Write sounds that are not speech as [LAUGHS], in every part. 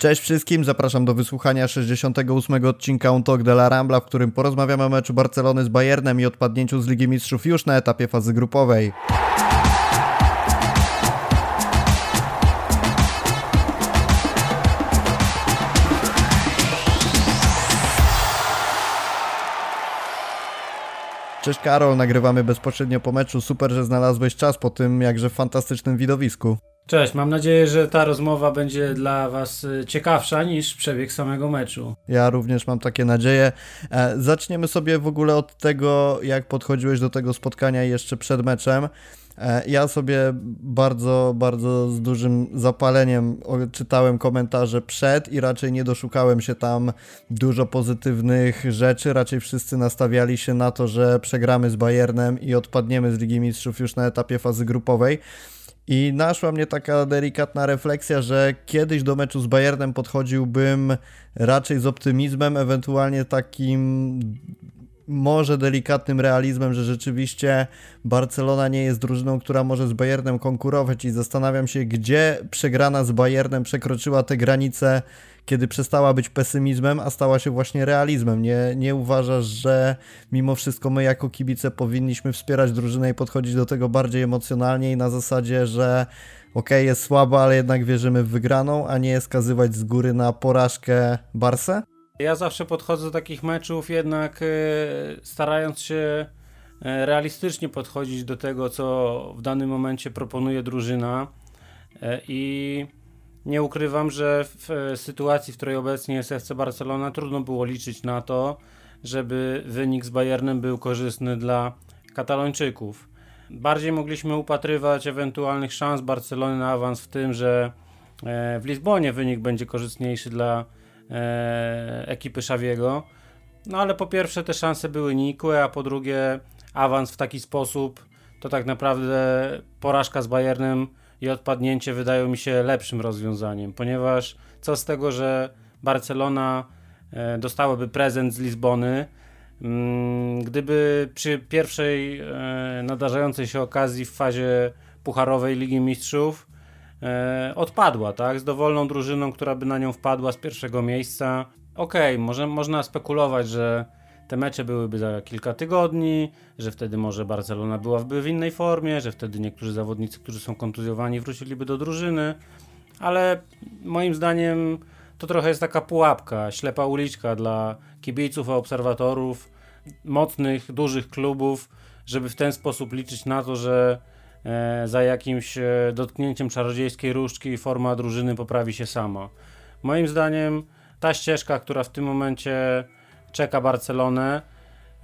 Cześć wszystkim, zapraszam do wysłuchania 68 odcinka On Talk de la Rambla, w którym porozmawiamy o meczu Barcelony z Bayernem i odpadnięciu z Ligi Mistrzów już na etapie fazy grupowej. Cześć Karol, nagrywamy bezpośrednio po meczu. Super, że znalazłeś czas po tym jakże fantastycznym widowisku. Cześć, mam nadzieję, że ta rozmowa będzie dla Was y, ciekawsza niż przebieg samego meczu. Ja również mam takie nadzieje. E, zaczniemy sobie w ogóle od tego, jak podchodziłeś do tego spotkania jeszcze przed meczem. E, ja sobie bardzo, bardzo z dużym zapaleniem czytałem komentarze przed i raczej nie doszukałem się tam dużo pozytywnych rzeczy. Raczej wszyscy nastawiali się na to, że przegramy z Bayernem i odpadniemy z Ligi Mistrzów już na etapie fazy grupowej. I naszła mnie taka delikatna refleksja, że kiedyś do meczu z Bayernem podchodziłbym raczej z optymizmem, ewentualnie takim może delikatnym realizmem, że rzeczywiście Barcelona nie jest drużyną, która może z Bayernem konkurować. I zastanawiam się, gdzie przegrana z Bayernem przekroczyła te granice, kiedy przestała być pesymizmem, a stała się właśnie realizmem. Nie, nie uważasz, że mimo wszystko my jako kibice powinniśmy wspierać drużynę i podchodzić do tego bardziej emocjonalnie i na zasadzie, że ok, jest słaba, ale jednak wierzymy w wygraną, a nie skazywać z góry na porażkę Barsę? Ja zawsze podchodzę do takich meczów jednak e, starając się e, realistycznie podchodzić do tego, co w danym momencie proponuje drużyna e, i nie ukrywam, że w sytuacji, w której obecnie jest FC Barcelona, trudno było liczyć na to, żeby wynik z Bayernem był korzystny dla Katalończyków. Bardziej mogliśmy upatrywać ewentualnych szans Barcelony na awans w tym, że w Lizbonie wynik będzie korzystniejszy dla e, ekipy Szawiego. No ale po pierwsze te szanse były nikłe, a po drugie awans w taki sposób to tak naprawdę porażka z Bayernem i odpadnięcie wydają mi się lepszym rozwiązaniem, ponieważ co z tego, że Barcelona e, dostałaby prezent z Lizbony, mm, gdyby przy pierwszej e, nadarzającej się okazji w fazie pucharowej Ligi Mistrzów e, odpadła, tak? Z dowolną drużyną, która by na nią wpadła z pierwszego miejsca. Okej, okay, można spekulować, że te mecze byłyby za kilka tygodni, że wtedy może Barcelona byłaby w innej formie, że wtedy niektórzy zawodnicy, którzy są kontuzjowani, wróciliby do drużyny, ale moim zdaniem to trochę jest taka pułapka, ślepa uliczka dla kibiców, obserwatorów, mocnych, dużych klubów, żeby w ten sposób liczyć na to, że E, za jakimś e, dotknięciem czarodziejskiej różdżki forma drużyny poprawi się sama. Moim zdaniem ta ścieżka, która w tym momencie czeka Barcelonę,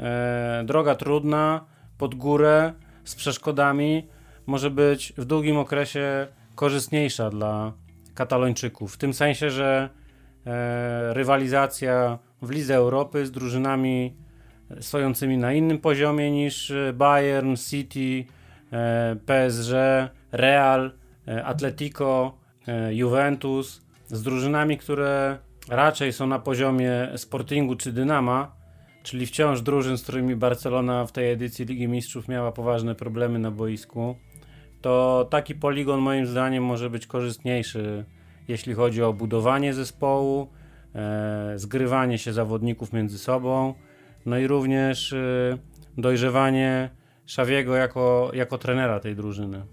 e, droga trudna, pod górę, z przeszkodami, może być w długim okresie korzystniejsza dla Katalończyków. W tym sensie, że rywalizacja w Lidze Europy z drużynami stojącymi na innym poziomie niż Bayern, City, E, PSG, Real, e, Atletico, e, Juventus z drużynami, które raczej są na poziomie Sportingu czy Dynama, czyli wciąż drużyn, z którymi Barcelona w tej edycji Ligi Mistrzów miała poważne problemy na boisku, to taki poligon moim zdaniem może być korzystniejszy, jeśli chodzi o budowanie zespołu, e, zgrywanie się zawodników między sobą, no i również e, dojrzewanie Szawiego jako, jako trenera tej drużyny.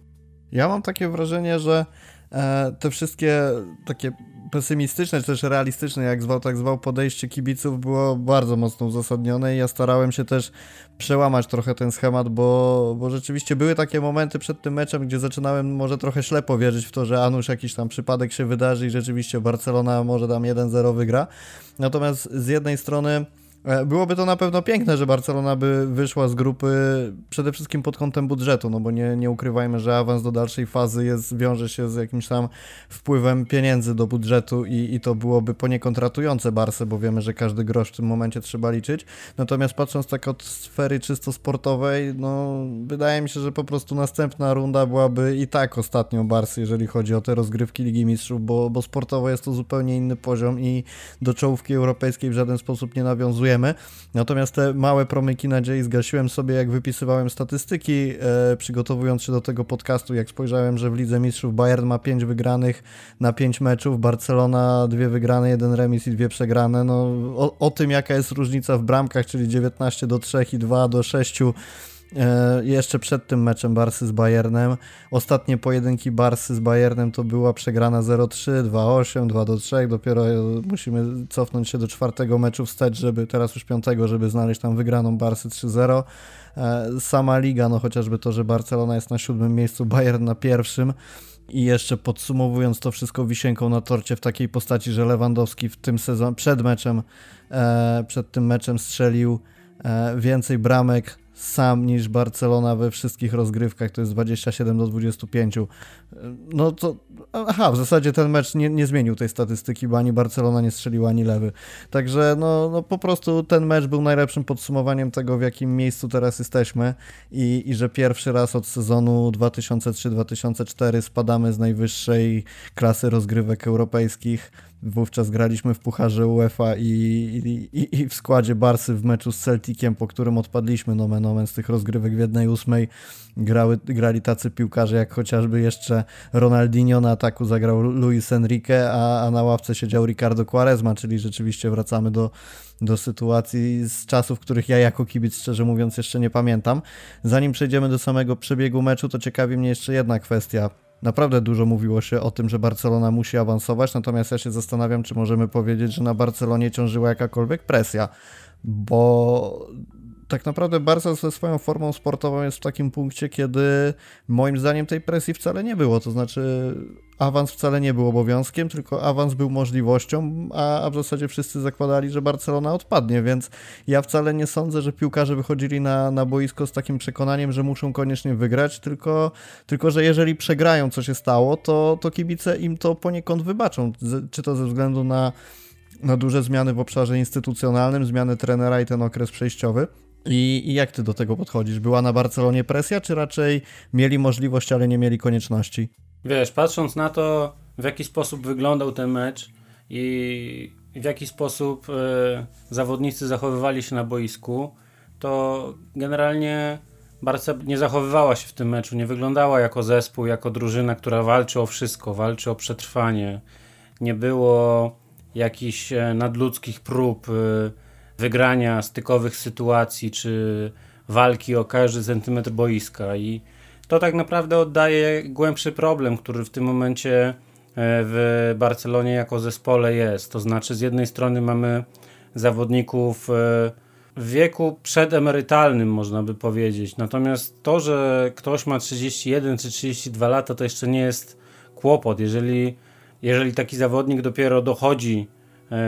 Ja mam takie wrażenie, że e, te wszystkie takie pesymistyczne, czy też realistyczne, jak zwał, tak zwał, podejście kibiców było bardzo mocno uzasadnione i ja starałem się też przełamać trochę ten schemat, bo, bo rzeczywiście były takie momenty przed tym meczem, gdzie zaczynałem może trochę ślepo wierzyć w to, że Anusz jakiś tam przypadek się wydarzy i rzeczywiście Barcelona może tam 1-0 wygra. Natomiast z jednej strony byłoby to na pewno piękne, że Barcelona by wyszła z grupy przede wszystkim pod kątem budżetu, no bo nie, nie ukrywajmy, że awans do dalszej fazy jest, wiąże się z jakimś tam wpływem pieniędzy do budżetu i, i to byłoby poniekąd ratujące Barsę, bo wiemy, że każdy grosz w tym momencie trzeba liczyć. Natomiast patrząc tak od sfery czysto sportowej, no wydaje mi się, że po prostu następna runda byłaby i tak ostatnią Barsy, jeżeli chodzi o te rozgrywki Ligi Mistrzów, bo, bo sportowo jest to zupełnie inny poziom i do czołówki europejskiej w żaden sposób nie nawiązuje dojdziemy. Natomiast te małe promyki nadziei zgasiłem sobie, jak wypisywałem statystyki, e, przygotowując się do tego podcastu, jak spojrzałem, że w Lidze Mistrzów Bayern ma 5 wygranych na 5 meczów, Barcelona dwie wygrane, jeden remis i dwie przegrane. No, o, o tym, jaka jest różnica w bramkach, czyli 19 do 3 i 2 do 6 E, jeszcze przed tym meczem Barsy z Bayernem. Ostatnie pojedynki Barsy z Bayernem to była przegrana 0-3, 2-8, 2-3. Dopiero musimy cofnąć się do czwartego meczu wstecz, żeby teraz już piątego, żeby znaleźć tam wygraną Barsy 3-0. E, sama liga, no chociażby to, że Barcelona jest na siódmym miejscu, Bayern na pierwszym. I jeszcze podsumowując to wszystko wisienką na torcie w takiej postaci, że Lewandowski w tym sezonie, przed meczem, e, przed tym meczem strzelił więcej bramek sam niż Barcelona we wszystkich rozgrywkach, to jest 27 do 25. No to, aha, w zasadzie ten mecz nie, nie zmienił tej statystyki, bo ani Barcelona nie strzeliła, ani Lewy. Także no, no po prostu ten mecz był najlepszym podsumowaniem tego, w jakim miejscu teraz jesteśmy i, i że pierwszy raz od sezonu 2003-2004 spadamy z najwyższej klasy rozgrywek europejskich Wówczas graliśmy w Pucharze UEFA i, i, i, w składzie Barsy w meczu z Celticiem, po którym odpadliśmy nomen omen z tych rozgrywek w jednej ósmej. Grały, grali tacy piłkarze jak chociażby jeszcze Ronaldinho na ataku zagrał Luis Enrique, a, a na ławce siedział Ricardo Quaresma, czyli rzeczywiście wracamy do, do sytuacji z czasów, których ja jako kibic szczerze mówiąc jeszcze nie pamiętam. Zanim przejdziemy do samego przebiegu meczu, to ciekawi mnie jeszcze jedna kwestia naprawdę dużo mówiło się o tym, że Barcelona musi awansować, natomiast ja się zastanawiam, czy możemy powiedzieć, że na Barcelonie ciążyła jakakolwiek presja, bo tak naprawdę Barca ze swoją formą sportową jest w takim punkcie, kiedy moim zdaniem tej presji wcale nie było. To znaczy, awans wcale nie był obowiązkiem, tylko awans był możliwością, a, w zasadzie wszyscy zakładali, że Barcelona odpadnie, więc ja wcale nie sądzę, że piłkarze wychodzili na, na boisko z takim przekonaniem, że muszą koniecznie wygrać, tylko, tylko że jeżeli przegrają, co się stało, to, to kibice im to poniekąd wybaczą, czy to ze względu na na duże zmiany w obszarze instytucjonalnym, zmiany trenera i ten okres przejściowy. I, I, jak ty do tego podchodzisz? Była na Barcelonie presja, czy raczej mieli możliwość, ale nie mieli konieczności? Wiesz, patrząc na to, w jaki sposób wyglądał ten mecz i w jaki sposób y, zawodnicy zachowywali się na boisku, to generalnie Barca nie zachowywała się w tym meczu, nie wyglądała jako zespół, jako drużyna, która walczy o wszystko, walczy o przetrwanie. Nie było jakichś e, nadludzkich prób. Y, wygrania stykowych sytuacji, czy walki o każdy centymetr boiska i to tak naprawdę oddaje głębszy problem, który w tym momencie e, w Barcelonie jako zespole jest. To znaczy z jednej strony mamy zawodników e, w wieku przedemerytalnym, można by powiedzieć. Natomiast to, że ktoś ma 31 czy 32 lata, to jeszcze nie jest kłopot. Jeżeli, jeżeli taki zawodnik dopiero dochodzi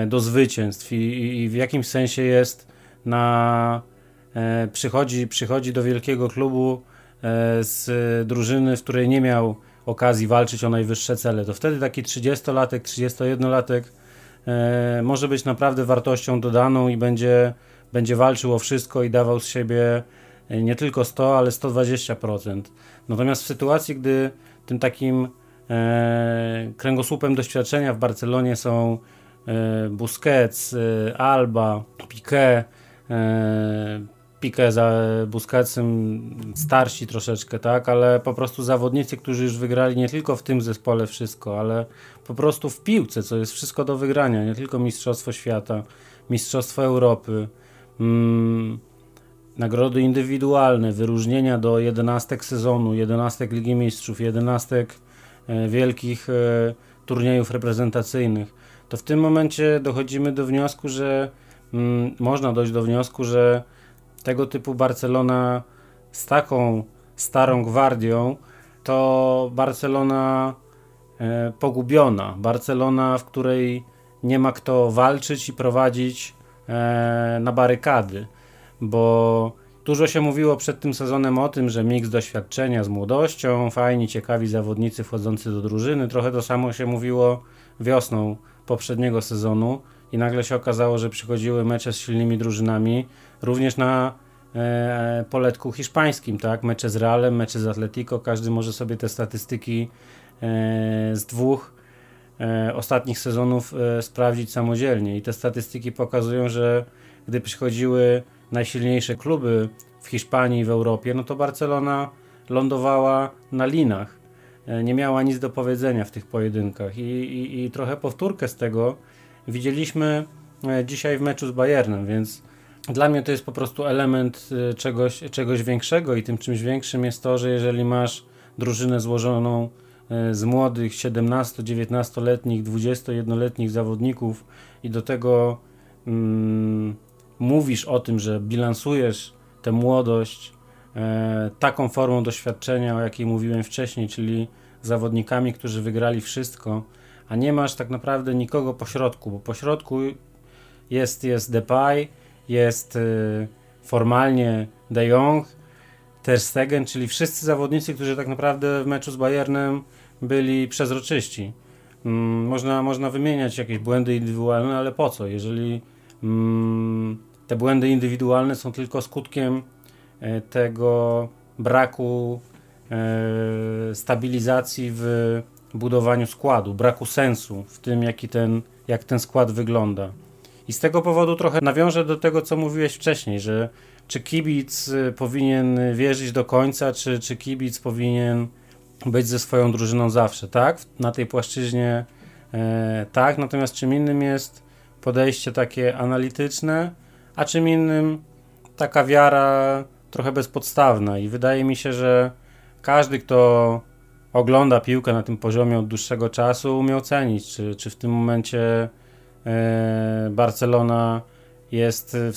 do zwycięstw i, i w jakimś sensie jest na e, przychodzi, przychodzi do wielkiego klubu e, z drużyny, w której nie miał okazji walczyć o najwyższe cele, to wtedy taki 30-latek, 31-latek może być naprawdę wartością dodaną i będzie, będzie walczył o wszystko i dawał z siebie nie tylko 100, ale 120%. Natomiast w sytuacji, gdy tym takim kręgosłupem doświadczenia w Barcelonie są E, Busquets, e, Alba, Piqué, e, Piqué za Busquetsem starsi troszeczkę, tak, ale po prostu zawodnicy, którzy już wygrali nie tylko w tym zespole wszystko, ale po prostu w piłce, co jest wszystko do wygrania, nie tylko Mistrzostwo Świata, Mistrzostwo Europy, mm, nagrody indywidualne, wyróżnienia do jedenastek sezonu, jedenastek Ligi Mistrzów, jedenastek wielkich turniejów reprezentacyjnych to w tym momencie dochodzimy do wniosku, że mm, można dojść do wniosku, że tego typu Barcelona z taką starą gwardią to Barcelona e, pogubiona. Barcelona, w której nie ma kto walczyć i prowadzić e, na barykady, bo Dużo się mówiło przed tym sezonem o tym, że miks doświadczenia z młodością, fajni, ciekawi zawodnicy wchodzący do drużyny. Trochę to samo się mówiło wiosną poprzedniego sezonu i nagle się okazało, że przychodziły mecze z silnymi drużynami, również na e, poletku hiszpańskim, tak? Mecze z Realem, mecze z Atletico, każdy może sobie te statystyki e, z dwóch e, ostatnich sezonów e, sprawdzić samodzielnie i te statystyki pokazują, że gdy przychodziły najsilniejsze kluby w Hiszpanii i w Europie, no to Barcelona lądowała na linach. E, nie miała nic do powiedzenia w tych pojedynkach. I, i, i trochę powtórkę z tego widzieliśmy e, dzisiaj w meczu z Bayernem, więc dla mnie to jest po prostu element e, czegoś, czegoś większego i tym czymś większym jest to, że jeżeli masz drużynę złożoną z młodych 17-19-letnich, 21-letnich zawodników i do tego mm, mówisz o tym, że bilansujesz tę młodość taką formą doświadczenia, o jakiej mówiłem wcześniej, czyli zawodnikami, którzy wygrali wszystko, a nie masz tak naprawdę nikogo pośrodku, bo pośrodku jest, jest Depay, jest e, formalnie De Jong, Ter Stegen, czyli wszyscy zawodnicy, którzy tak naprawdę w meczu z Bayernem byli przezroczyści. Mm, można, można wymieniać jakieś błędy indywidualne, ale po co? Jeżeli mm, te błędy indywidualne są tylko skutkiem e, tego braku e, stabilizacji w budowaniu składu, braku sensu w tym, jaki ten, jak ten skład wygląda. I z tego powodu trochę nawiążę do tego, co mówiłeś wcześniej, że czy kibic e, powinien wierzyć do końca, czy, czy kibic powinien być ze swoją drużyną zawsze, tak? Na tej płaszczyźnie e, tak, natomiast czym innym jest podejście takie analityczne, a czym innym taka wiara trochę bezpodstawna i wydaje mi się, że każdy, kto ogląda piłkę na tym poziomie od dłuższego czasu, umie ocenić, czy, czy w tym momencie e, Barcelona jest w,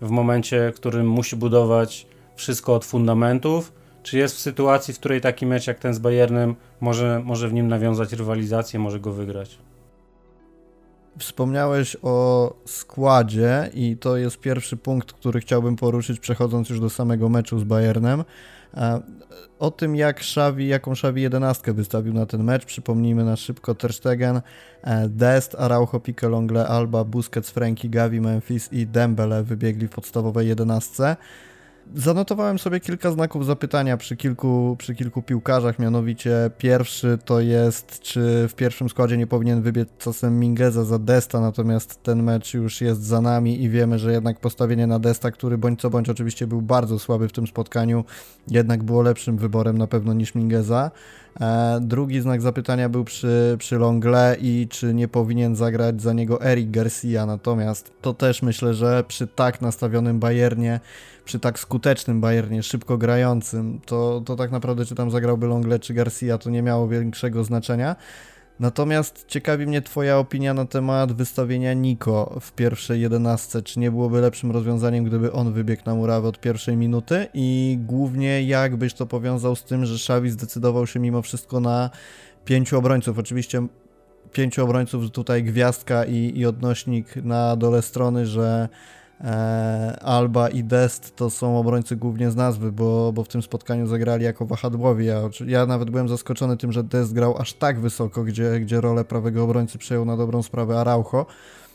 w momencie, w którym musi budować wszystko od fundamentów, czy jest w sytuacji, w której taki mecz jak ten z Bayernem może, może w nim nawiązać rywalizację, może go wygrać. Wspomniałeś o składzie i to jest pierwszy punkt, który chciałbym poruszyć, przechodząc już do samego meczu z Bayernem. E, o tym, jak Xavi, jaką Xavi jedenastkę wystawił na ten mecz, przypomnijmy na szybko Ter Stegen, e, Dest, Araujo, Pique, Longle, Alba, Busquets, Frankie, Gavi, Memphis i Dembele wybiegli w podstawowej jedenastce. Zanotowałem sobie kilka znaków zapytania przy kilku, przy kilku piłkarzach, mianowicie pierwszy to jest, czy w pierwszym składzie nie powinien wybiec czasem Mingeza za Desta, natomiast ten mecz już jest za nami i wiemy, że jednak postawienie na Desta, który bądź co bądź oczywiście był bardzo słaby w tym spotkaniu, jednak było lepszym wyborem na pewno niż Mingeza. E, drugi znak zapytania był przy, przy Longle i czy nie powinien zagrać za niego Eric Garcia, natomiast to też myślę, że przy tak nastawionym Bayernie przy tak skutecznym Bayernie, szybko grającym, to, to tak naprawdę czy tam zagrałby Longle czy Garcia, to nie miało większego znaczenia. Natomiast ciekawi mnie Twoja opinia na temat wystawienia Niko w pierwszej jedenastce. Czy nie byłoby lepszym rozwiązaniem, gdyby on wybiegł na murawę od pierwszej minuty? I głównie jak byś to powiązał z tym, że Xavi zdecydował się mimo wszystko na pięciu obrońców? Oczywiście pięciu obrońców tutaj gwiazdka i, i odnośnik na dole strony, że Alba i Dest to są obrońcy głównie z nazwy, bo, bo w tym spotkaniu zagrali jako wahadłowi. Ja, ja nawet byłem zaskoczony tym, że Dest grał aż tak wysoko, gdzie, gdzie rolę prawego obrońcy przejął na dobrą sprawę Araujo.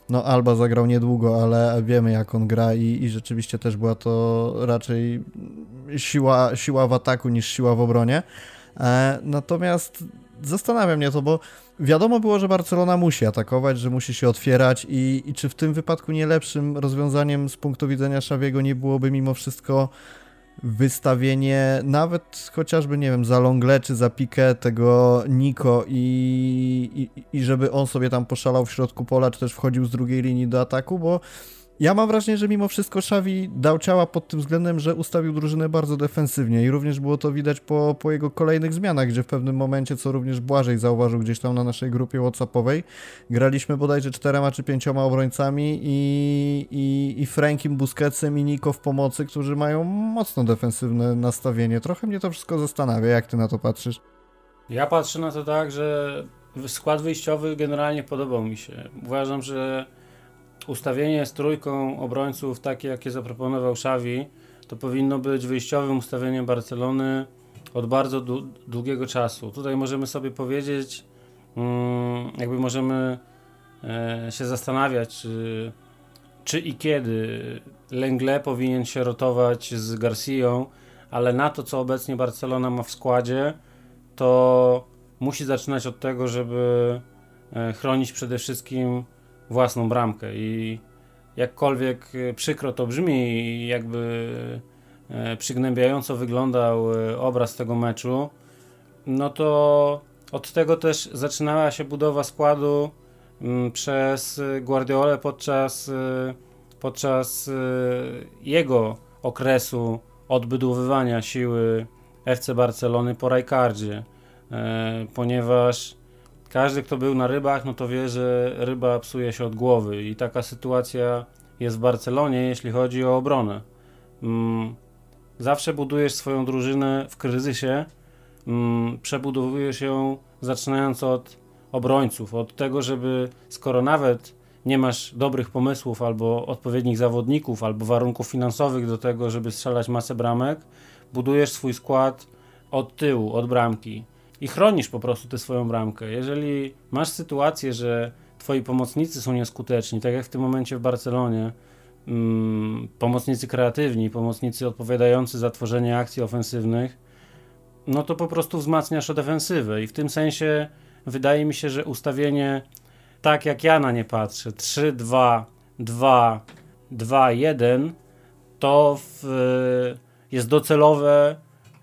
No Alba zagrał niedługo, ale wiemy jak on gra i, i rzeczywiście też była to raczej siła, siła w ataku niż siła w obronie. E, natomiast zastanawia mnie to, bo wiadomo było, że Barcelona musi atakować, że musi się otwierać i, i czy w tym wypadku nie lepszym rozwiązaniem z punktu widzenia Szawiego nie byłoby mimo wszystko wystawienie nawet chociażby, nie wiem, za Longle czy za Pique tego Niko i, i, i żeby on sobie tam poszalał w środku pola, czy też wchodził z drugiej linii do ataku, bo ja mam wrażenie, że mimo wszystko Xavi dał ciała pod tym względem, że ustawił drużynę bardzo defensywnie i również było to widać po, po jego kolejnych zmianach, gdzie w pewnym momencie, co również Błażej zauważył gdzieś tam na naszej grupie whatsappowej, graliśmy bodajże czterema czy pięcioma obrońcami i, i, i Frankiem, Busquetsem i Nico w pomocy, którzy mają mocno defensywne nastawienie. Trochę mnie to wszystko zastanawia, jak ty na to patrzysz? Ja patrzę na to tak, że skład wyjściowy generalnie podobał mi się. Uważam, że ustawienie z trójką obrońców takie, jakie zaproponował Xavi, to powinno być wyjściowym ustawieniem Barcelony od bardzo długiego czasu. Tutaj możemy sobie powiedzieć, mm, jakby możemy e, się zastanawiać, czy, czy i kiedy Lengle powinien się rotować z Garcją, ale na to, co obecnie Barcelona ma w składzie, to musi zaczynać od tego, żeby e, chronić przede wszystkim własną bramkę i jakkolwiek przykro to brzmi, jakby przygnębiająco wyglądał obraz tego meczu, no to od tego też zaczynała się budowa składu mm, przez Guardiolę podczas, podczas jego okresu odbudowywania siły FC Barcelony po Rajkardzie, e, ponieważ każdy, kto był na rybach, no to wie, że ryba psuje się od głowy i taka sytuacja jest w Barcelonie, jeśli chodzi o obronę. Mm, zawsze budujesz swoją drużynę w kryzysie, mm, przebudowujesz ją zaczynając od obrońców, od tego, żeby skoro nawet nie masz dobrych pomysłów albo odpowiednich zawodników, albo warunków finansowych do tego, żeby strzelać masę bramek, budujesz swój skład od tyłu, od bramki i chronisz po prostu tę swoją bramkę. Jeżeli masz sytuację, że twoi pomocnicy są nieskuteczni, tak jak w tym momencie w Barcelonie, mm, pomocnicy kreatywni, pomocnicy odpowiadający za tworzenie akcji ofensywnych, no to po prostu wzmacniasz defensywę i w tym sensie wydaje mi się, że ustawienie tak jak ja na nie patrzę, 3, 2, 2, 2, 1, to w, jest docelowe,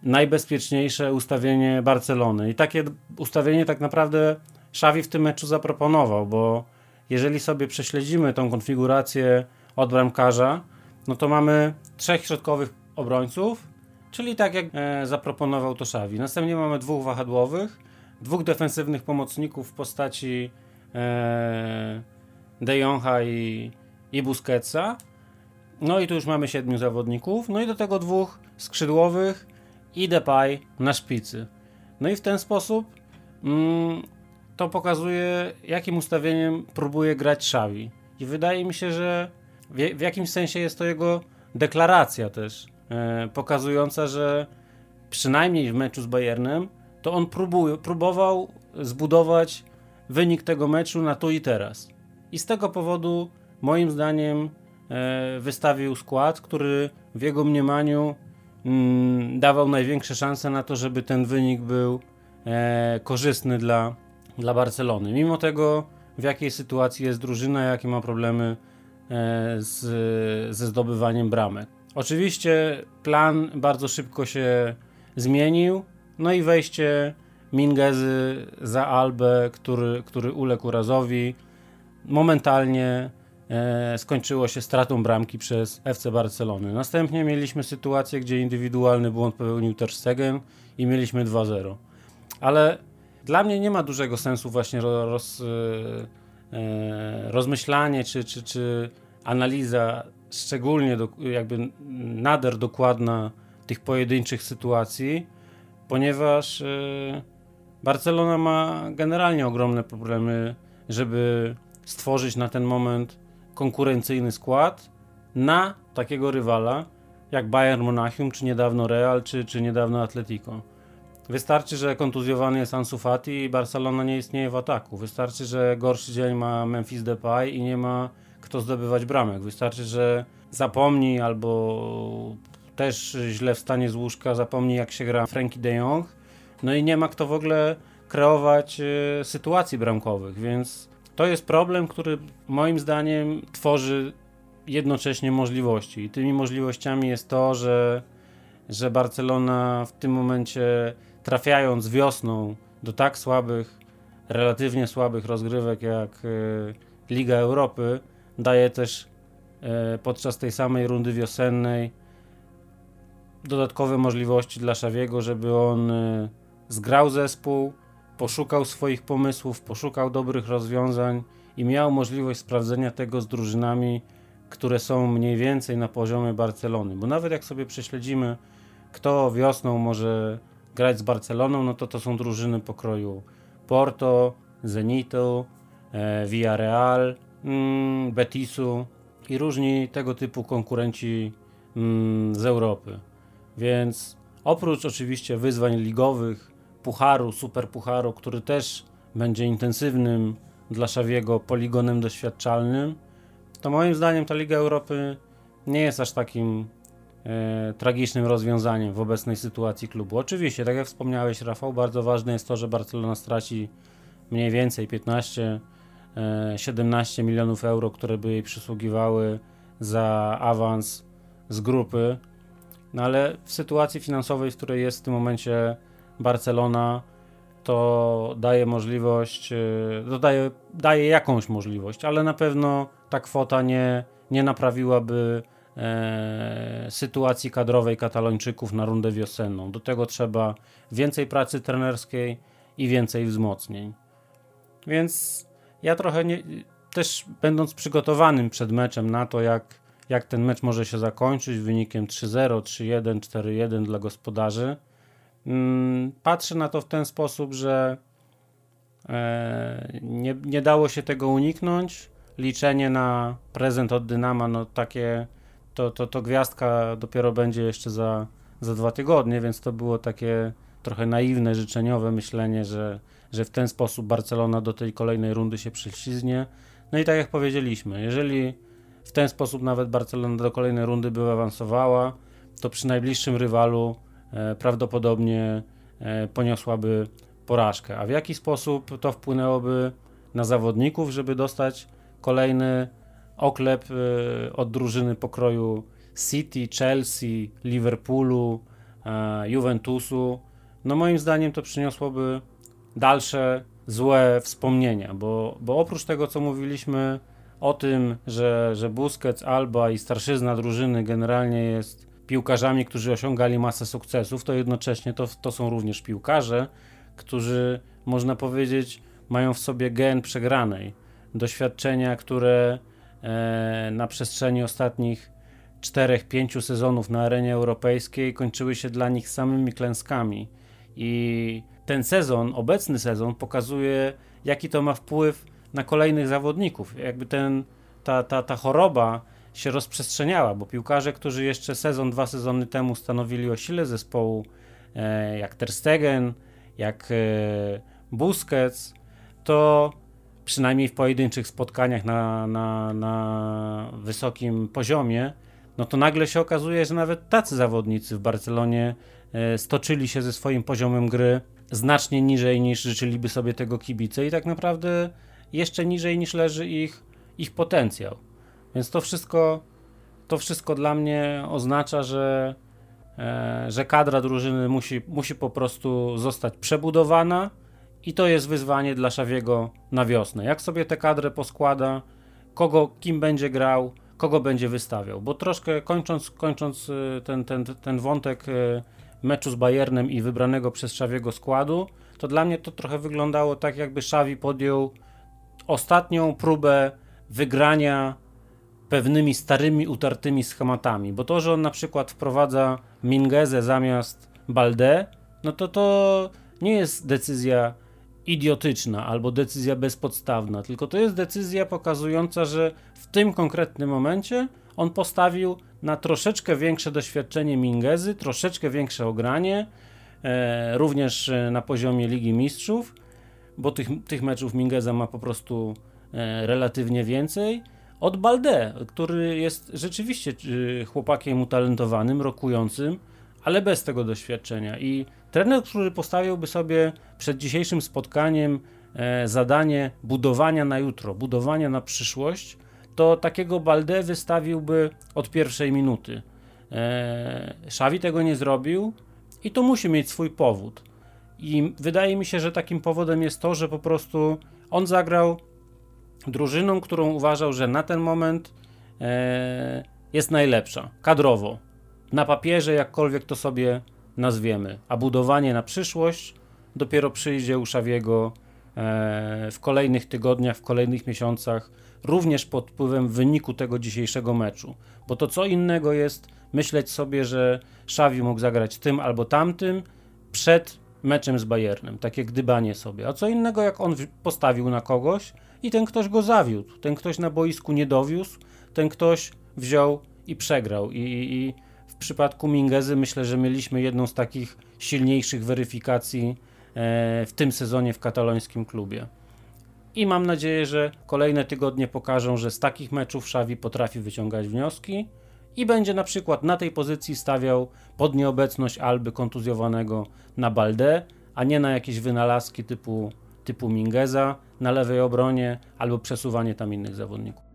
najbezpieczniejsze ustawienie Barcelony. I takie ustawienie tak naprawdę Xavi w tym meczu zaproponował, bo jeżeli sobie prześledzimy tą konfigurację od bramkarza, no to mamy trzech środkowych obrońców, czyli tak jak e, zaproponował to Xavi. Następnie mamy dwóch wahadłowych, dwóch defensywnych pomocników w postaci e, De Jonga i, i Busquetsa. No i tu już mamy siedmiu zawodników. No i do tego dwóch skrzydłowych i Depay na szpicy. No i w ten sposób mm, to pokazuje, jakim ustawieniem próbuje grać Xavi. I wydaje mi się, że w, w jakimś sensie jest to jego deklaracja też, e, pokazująca, że przynajmniej w meczu z Bayernem to on próbował zbudować wynik tego meczu na tu i teraz. I z tego powodu, moim zdaniem, e, wystawił skład, który w jego mniemaniu mm, dawał największe szanse na to, żeby ten wynik był e, korzystny dla, dla Barcelony. Mimo tego, w jakiej sytuacji jest drużyna, jakie ma problemy e, z, ze zdobywaniem bramek. Oczywiście plan bardzo szybko się zmienił, no i wejście Mingezy za Albę, który, który uległ urazowi. Momentalnie skończyło się stratą bramki przez FC Barcelony. Następnie mieliśmy sytuację, gdzie indywidualny błąd popełnił Ter Stegen i mieliśmy 2-0. Ale dla mnie nie ma dużego sensu właśnie roz, e, e, rozmyślanie czy, czy, czy analiza szczególnie do, jakby nader dokładna tych pojedynczych sytuacji, ponieważ e, Barcelona ma generalnie ogromne problemy, żeby stworzyć na ten moment konkurencyjny skład na takiego rywala jak Bayern Monachium, czy niedawno Real, czy, czy niedawno Atletico. Wystarczy, że kontuzjowany jest Ansu Fati i Barcelona nie istnieje w ataku. Wystarczy, że gorszy dzień ma Memphis Depay i nie ma kto zdobywać bramek. Wystarczy, że zapomni albo też źle wstanie z łóżka, zapomni jak się gra Frankie de Jong no i nie ma kto w ogóle kreować y, sytuacji bramkowych, więc to jest problem, który moim zdaniem tworzy jednocześnie możliwości. I tymi możliwościami jest to, że, że Barcelona w tym momencie trafiając wiosną do tak słabych, relatywnie słabych rozgrywek jak y, Liga Europy, daje też y, podczas tej samej rundy wiosennej dodatkowe możliwości dla Szawiego, żeby on y, zgrał zespół, poszukał swoich pomysłów, poszukał dobrych rozwiązań i miał możliwość sprawdzenia tego z drużynami, które są mniej więcej na poziomie Barcelony. Bo nawet jak sobie prześledzimy, kto wiosną może grać z Barceloną, no to to są drużyny pokroju Porto, Zenitu, e, Villarreal, mm, Betisu i różni tego typu konkurenci mm, z Europy. Więc oprócz oczywiście wyzwań ligowych, pucharu, super pucharu, który też będzie intensywnym dla Szawiego poligonem doświadczalnym, to moim zdaniem ta Liga Europy nie jest aż takim e, tragicznym rozwiązaniem w obecnej sytuacji klubu. Oczywiście, tak jak wspomniałeś, Rafał, bardzo ważne jest to, że Barcelona straci mniej więcej 15 17 milionów euro, które by jej przysługiwały za awans z grupy. No ale w sytuacji finansowej, w której jest w tym momencie Barcelona, to daje możliwość, to daje, daje jakąś możliwość, ale na pewno ta kwota nie, nie naprawiłaby e, sytuacji kadrowej Katalończyków na rundę wiosenną. Do tego trzeba więcej pracy trenerskiej i więcej wzmocnień. Więc ja trochę nie, też będąc przygotowanym przed meczem na to, jak, jak ten mecz może się zakończyć wynikiem 3-0, 3-1, 4-1 dla gospodarzy, patrzę na to w ten sposób, że e, nie, nie dało się tego uniknąć liczenie na prezent od Dynama, no takie, to, to, to gwiazdka dopiero będzie jeszcze za, za dwa tygodnie, więc to było takie trochę naiwne, życzeniowe myślenie, że, że w ten sposób Barcelona do tej kolejnej rundy się prześlizgnie. No i tak jak powiedzieliśmy, jeżeli w ten sposób nawet Barcelona do kolejnej rundy by awansowała, to przy najbliższym rywalu prawdopodobnie e, poniosłaby porażkę. A w jaki sposób to wpłynęłoby na zawodników, żeby dostać kolejny oklep y, od drużyny pokroju City, Chelsea, Liverpoolu, e, Juventusu. No moim zdaniem to przyniosłoby dalsze złe wspomnienia, bo, bo oprócz tego, co mówiliśmy o tym, że, że Busquets, Alba i starszyzna drużyny generalnie jest piłkarzami, którzy osiągali masę sukcesów, to jednocześnie to, to są również piłkarze, którzy można powiedzieć mają w sobie gen przegranej doświadczenia, które e, na przestrzeni ostatnich 4-5 sezonów na arenie europejskiej kończyły się dla nich samymi klęskami. I ten sezon, obecny sezon, pokazuje, jaki to ma wpływ na kolejnych zawodników. Jakby ten, ta, ta, ta choroba się rozprzestrzeniała, bo piłkarze, którzy jeszcze sezon, dwa sezony temu stanowili o sile zespołu, e, jak Ter Stegen, jak e, Busquets, to przynajmniej w pojedynczych spotkaniach na, na, na wysokim poziomie, no to nagle się okazuje, że nawet tacy zawodnicy w Barcelonie e, stoczyli się ze swoim poziomem gry znacznie niżej niż życzyliby sobie tego kibice i tak naprawdę jeszcze niżej niż leży ich, ich potencjał. Więc to wszystko, to wszystko dla mnie oznacza, że, e, że kadra drużyny musi, musi po prostu zostać przebudowana i to jest wyzwanie dla Szawiego na wiosnę. Jak sobie tę kadrę poskłada, kogo, kim będzie grał, kogo będzie wystawiał. Bo troszkę kończąc, kończąc y, ten, ten, ten wątek y, meczu z Bayernem i wybranego przez Szawiego składu, to dla mnie to trochę wyglądało tak, jakby Szawi podjął ostatnią próbę wygrania pewnymi starymi, utartymi schematami. Bo to, że on na przykład wprowadza Mingezę zamiast Balde, no to to nie jest decyzja idiotyczna albo decyzja bezpodstawna, tylko to jest decyzja pokazująca, że w tym konkretnym momencie on postawił na troszeczkę większe doświadczenie Mingezy, troszeczkę większe ogranie, e, również e, na poziomie Ligi Mistrzów, bo tych, tych meczów Mingeza ma po prostu e, relatywnie więcej. Od Balde, który jest rzeczywiście e, chłopakiem utalentowanym, rokującym, ale bez tego doświadczenia. I trener, który postawiłby sobie przed dzisiejszym spotkaniem e, zadanie budowania na jutro, budowania na przyszłość, to takiego Balde wystawiłby od pierwszej minuty. E, Szawi tego nie zrobił i to musi mieć swój powód. I wydaje mi się, że takim powodem jest to, że po prostu on zagrał drużyną, którą uważał, że na ten moment e, jest najlepsza kadrowo na papierze, jakkolwiek to sobie nazwiemy. A budowanie na przyszłość dopiero przyjdzie u Szawiego e, w kolejnych tygodniach, w kolejnych miesiącach, również pod wpływem wyniku tego dzisiejszego meczu. Bo to co innego jest myśleć sobie, że Szawi mógł zagrać tym albo tamtym przed meczem z Bayernem, takie gdybanie sobie. A co innego, jak on postawił na kogoś i ten ktoś go zawiódł, ten ktoś na boisku nie dowiózł, ten ktoś wziął i przegrał. I, i, przypadku Mingezy myślę, że mieliśmy jedną z takich silniejszych weryfikacji e, w tym sezonie w katalońskim klubie. I mam nadzieję, że kolejne tygodnie pokażą, że z takich meczów Szawi potrafi wyciągać wnioski i będzie na przykład na tej pozycji stawiał pod nieobecność Alby kontuzjowanego na Balde, a nie na jakieś wynalazki typu typu Mingeza na lewej obronie albo przesuwanie tam innych zawodników.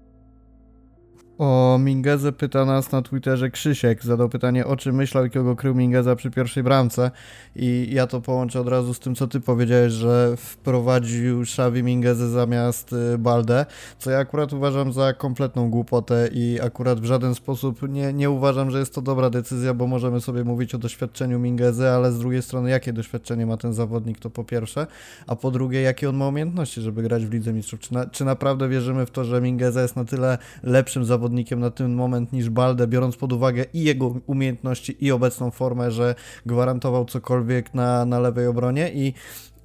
O Mingezę pyta nas na Twitterze Krzysiek. Zadał pytanie, o czym myślał i kogo krył Mingeza przy pierwszej bramce. I ja to połączę od razu z tym, co ty powiedziałeś, że wprowadził Xavi Mingezę zamiast y, Balde, co ja akurat uważam za kompletną głupotę i akurat w żaden sposób nie, nie uważam, że jest to dobra decyzja, bo możemy sobie mówić o doświadczeniu Mingezy, ale z drugiej strony, jakie doświadczenie ma ten zawodnik, to po pierwsze, a po drugie, jakie on ma umiejętności, żeby grać w Lidze Mistrzów. Czy, na, czy naprawdę wierzymy w to, że Mingeza jest na tyle lepszym zawodnikiem, zawodnikiem na ten moment niż Balde, biorąc pod uwagę i jego umiejętności, i obecną formę, że gwarantował cokolwiek na, na lewej obronie. I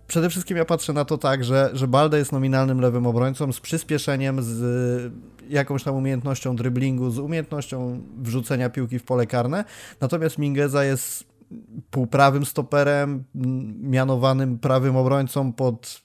przede wszystkim ja patrzę na to tak, że, że Balde jest nominalnym lewym obrońcą z przyspieszeniem, z jakąś tam umiejętnością driblingu, z umiejętnością wrzucenia piłki w pole karne, natomiast Mingeza jest półprawym stoperem, mianowanym prawym obrońcą pod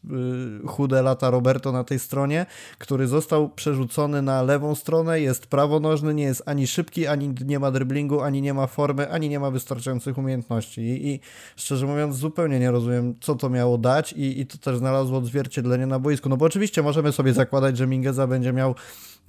y, chude lata Roberto na tej stronie, który został przerzucony na lewą stronę, jest prawonożny, nie jest ani szybki, ani nie ma driblingu, ani nie ma formy, ani nie ma wystarczających umiejętności. I, i szczerze mówiąc, zupełnie nie rozumiem, co to miało dać, i, i to też znalazło odzwierciedlenie na boisku. No bo oczywiście możemy sobie zakładać, że Mingeza będzie miał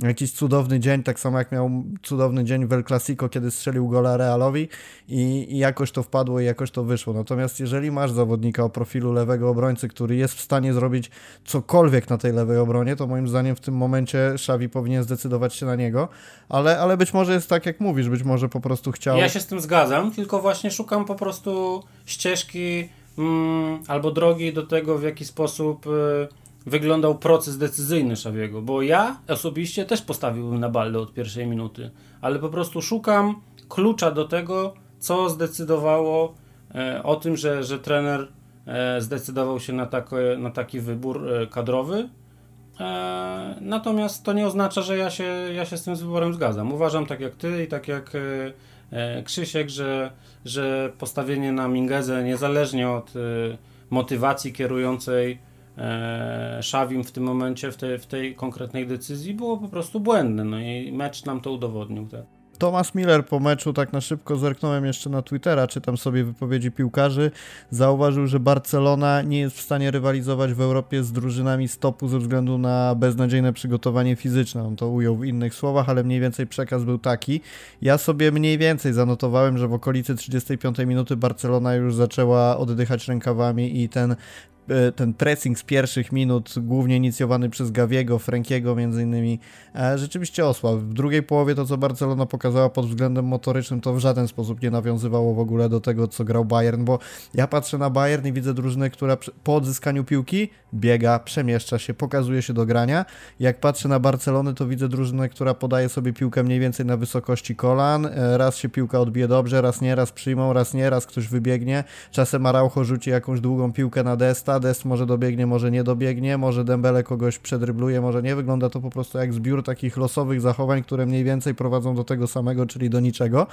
jakiś cudowny dzień, tak samo jak miał cudowny dzień w El Clasico, kiedy strzelił gola Realowi i, i jakoś to wpadło jakoś to wyszło. Natomiast jeżeli masz zawodnika o profilu lewego obrońcy, który jest w stanie zrobić cokolwiek na tej lewej obronie, to moim zdaniem w tym momencie Xavi powinien zdecydować się na niego, ale, ale być może jest tak jak mówisz, być może po prostu chciał... Ja się z tym zgadzam, tylko właśnie szukam po prostu ścieżki mm, albo drogi do tego, w jaki sposób... Y wyglądał proces decyzyjny Szawiego, bo ja osobiście też postawiłbym na Baldę od pierwszej minuty, ale po prostu szukam klucza do tego, co zdecydowało e, o tym, że, że trener e, zdecydował się na, na taki wybór e, kadrowy. Natomiast to nie oznacza, że ja się, ja się z tym wyborem zgadzam. Uważam tak jak ty i tak jak Krzysiek, że, że postawienie na Mingezę niezależnie od motywacji kierującej Szawim w tym momencie, w, te, w tej konkretnej decyzji było po prostu błędne. No i mecz nam to udowodnił. Tak. Thomas Miller po meczu, tak na szybko zerknąłem jeszcze na Twittera, czytam sobie wypowiedzi piłkarzy, zauważył, że Barcelona nie jest w stanie rywalizować w Europie z drużynami stopu ze względu na beznadziejne przygotowanie fizyczne. On to ujął w innych słowach, ale mniej więcej przekaz był taki. Ja sobie mniej więcej zanotowałem, że w okolicy 35 minuty Barcelona już zaczęła oddychać rękawami i ten ten pressing z pierwszych minut, głównie inicjowany przez Gawiego, Frankiego między innymi, e, rzeczywiście osłabł. W drugiej połowie to, co Barcelona pokazała pod względem motorycznym, to w żaden sposób nie nawiązywało w ogóle do tego, co grał Bayern, bo ja patrzę na Bayern i widzę drużynę, która po odzyskaniu piłki biega, przemieszcza się, pokazuje się do grania. Jak patrzę na Barcelonę, to widzę drużynę, która podaje sobie piłkę mniej więcej na wysokości kolan. E, raz się piłka odbije dobrze, raz nie, raz przyjmą, raz nie, raz ktoś wybiegnie. Czasem Araujo rzuci jakąś długą piłkę na Desta, Dest może dobiegnie, może nie dobiegnie, może Dembele kogoś przedrybluje, może nie. Wygląda to po prostu jak zbiór takich losowych zachowań, które mniej więcej prowadzą do tego samego, czyli do niczego.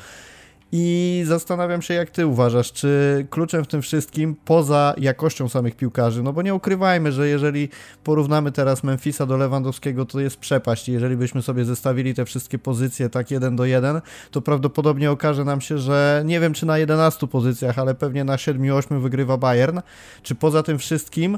I zastanawiam się, jak ty uważasz, czy kluczem w tym wszystkim, poza jakością samych piłkarzy, no bo nie ukrywajmy, że jeżeli porównamy teraz Memphisa do Lewandowskiego, to jest przepaść. Jeżeli byśmy sobie zestawili te wszystkie pozycje tak jeden do jeden, to prawdopodobnie okaże nam się, że nie wiem czy na 11 pozycjach, ale pewnie na 7-8 wygrywa Bayern. Czy poza tym wszystkim,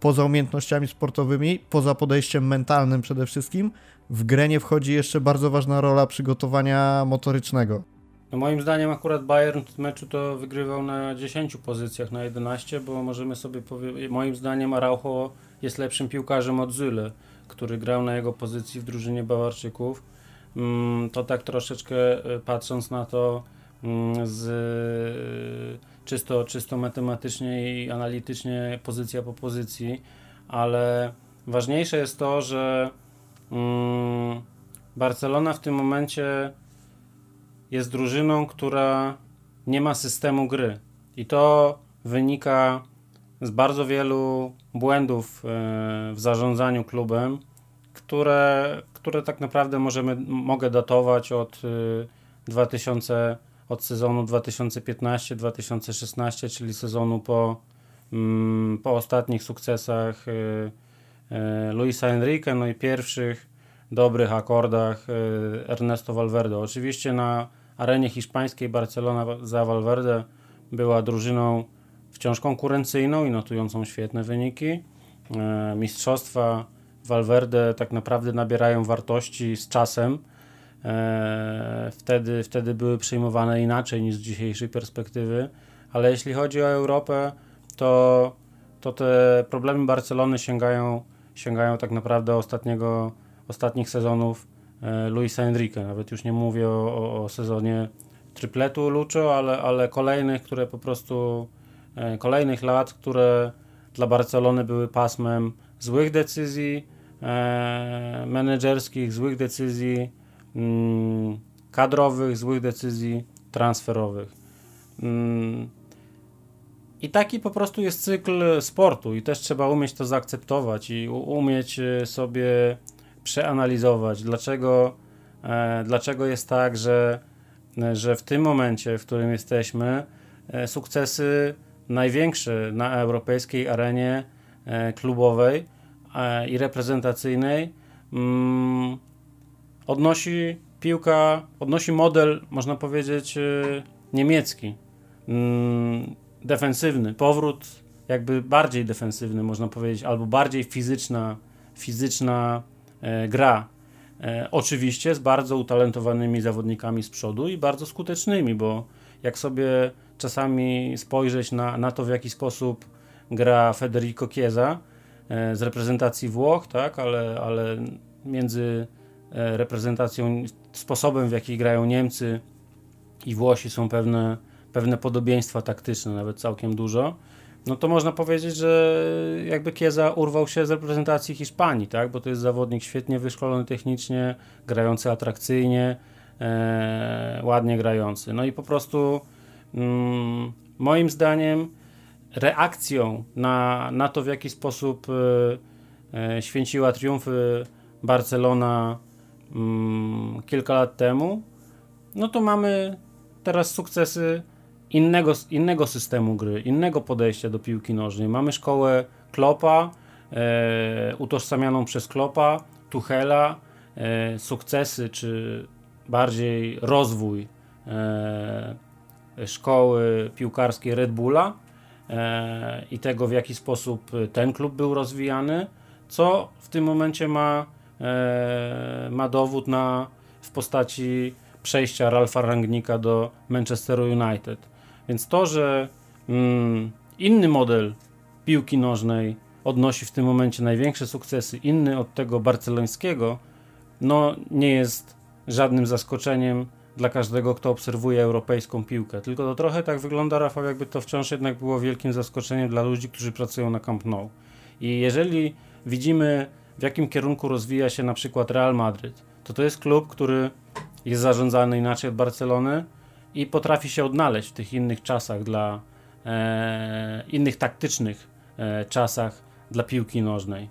poza umiejętnościami sportowymi, poza podejściem mentalnym przede wszystkim, w grę nie wchodzi jeszcze bardzo ważna rola przygotowania motorycznego. No moim zdaniem akurat Bayern w meczu to wygrywał na 10 pozycjach na 11, bo możemy sobie powiedzieć, moim zdaniem Araujo jest lepszym piłkarzem od Zyle, który grał na jego pozycji w drużynie Bawarczyków. Mm, to tak troszeczkę e, patrząc na to mm, z czysto, czysto matematycznie i analitycznie pozycja po pozycji, ale ważniejsze jest to, że mm, Barcelona w tym momencie jest drużyną, która nie ma systemu gry. I to wynika z bardzo wielu błędów e, w zarządzaniu klubem, które, które tak naprawdę możemy, mogę datować od 2000, e, od sezonu 2015-2016, czyli sezonu po, mm, po ostatnich sukcesach e, Luisa Enrique, no i pierwszych dobrych akordach Ernesto Valverde. Oczywiście na arenie hiszpańskiej Barcelona za Valverde była drużyną wciąż konkurencyjną i notującą świetne wyniki. mistrzostwa Valverde tak naprawdę nabierają wartości z czasem. Wtedy, wtedy były przyjmowane inaczej niż z dzisiejszej perspektywy, ale jeśli chodzi o Europę, to, to te problemy Barcelony sięgają, sięgają tak naprawdę ostatniego, ostatnich sezonów Luisa Enrique. Nawet już nie mówię o, o, o sezonie tripletu Lucho, ale, ale kolejnych, które po prostu e, kolejnych lat, które dla Barcelony były pasmem złych decyzji e, menedżerskich, złych decyzji mm, kadrowych, złych decyzji transferowych. Mm, I taki po prostu jest cykl sportu i też trzeba umieć to zaakceptować i umieć e, sobie przeanalizować, dlaczego, e, dlaczego jest tak, że że w tym momencie, w którym jesteśmy, e, sukcesy największe na europejskiej arenie e, klubowej e, i reprezentacyjnej mm, odnosi piłka, odnosi model, można powiedzieć, niemiecki. Mm, defensywny, powrót jakby bardziej defensywny, można powiedzieć, albo bardziej fizyczna, fizyczna gra. E, oczywiście z bardzo utalentowanymi zawodnikami z przodu i bardzo skutecznymi, bo jak sobie czasami spojrzeć na, na to, w jaki sposób gra Federico Chiesa e, z reprezentacji Włoch, tak, ale, ale między e, reprezentacją, sposobem w jaki grają Niemcy i Włosi są pewne, pewne podobieństwa taktyczne, nawet całkiem dużo no to można powiedzieć, że jakby Kieza urwał się z reprezentacji Hiszpanii, tak? Bo to jest zawodnik świetnie wyszkolony technicznie, grający atrakcyjnie, e, ładnie grający. No i po prostu mm, moim zdaniem reakcją na, na to, w jaki sposób e, e, święciła triumfy Barcelona mm, kilka lat temu, no to mamy teraz sukcesy innego, innego systemu gry, innego podejścia do piłki nożnej. Mamy szkołę Klopa, e, utożsamianą przez Klopa, Tuchela, e, sukcesy czy bardziej rozwój e, szkoły piłkarskiej Red Bulla e, i tego w jaki sposób ten klub był rozwijany, co w tym momencie ma, e, ma dowód na, w postaci przejścia Ralfa Rangnika do Manchesteru United. Więc to, że mm, inny model piłki nożnej odnosi w tym momencie największe sukcesy, inny od tego barcelońskiego, no nie jest żadnym zaskoczeniem dla każdego, kto obserwuje europejską piłkę. Tylko to trochę tak wygląda, Rafał, jakby to wciąż jednak było wielkim zaskoczeniem dla ludzi, którzy pracują na Camp Nou. I jeżeli widzimy, w jakim kierunku rozwija się na przykład Real Madryt, to to jest klub, który jest zarządzany inaczej od Barcelony, i potrafi się odnaleźć w tych innych czasach dla e, innych taktycznych e, czasach dla piłki nożnej.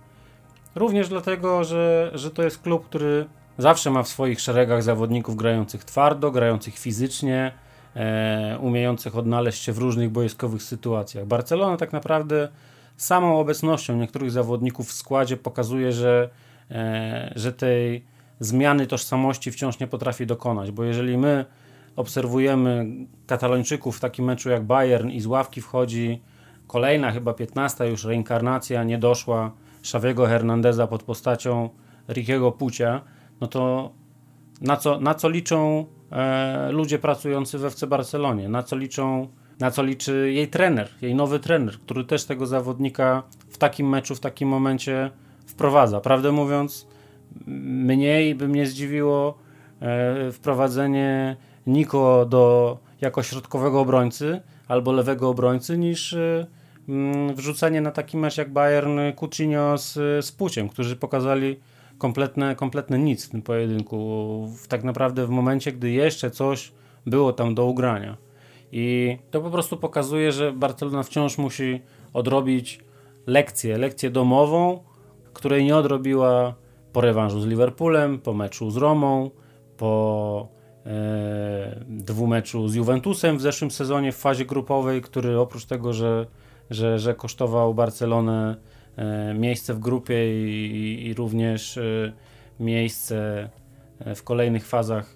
Również dlatego, że, że to jest klub, który zawsze ma w swoich szeregach zawodników grających twardo, grających fizycznie, e, umiejących odnaleźć się w różnych boiskowych sytuacjach. Barcelona tak naprawdę samą obecnością niektórych zawodników w składzie pokazuje, że, e, że tej zmiany tożsamości wciąż nie potrafi dokonać, bo jeżeli my obserwujemy Katalończyków w takim meczu jak Bayern i z ławki wchodzi kolejna, chyba 15 już reinkarnacja niedoszła Szawiego Hernandeza pod postacią Rickiego Pucia, no to na co, na co liczą e, ludzie pracujący w FC Barcelonie, na co liczą na co liczy jej trener, jej nowy trener, który też tego zawodnika w takim meczu, w takim momencie wprowadza. Prawdę mówiąc, mniej by mnie zdziwiło e, wprowadzenie Niko do, jako środkowego obrońcy albo lewego obrońcy niż y, mm, wrzucenie na taki mecz jak Bayern Coutinho z, z Puciem, którzy pokazali kompletne, kompletne nic w tym pojedynku. Tak naprawdę w momencie, gdy jeszcze coś było tam do ugrania. I to po prostu pokazuje, że Barcelona wciąż musi odrobić lekcję, lekcję domową, której nie odrobiła po rewanżu z Liverpoolem, po meczu z Romą, po dwumeczu z Juventusem w zeszłym sezonie w fazie grupowej, który oprócz tego, że, że, że kosztował Barcelonę e, miejsce w grupie i, i również e, miejsce w kolejnych fazach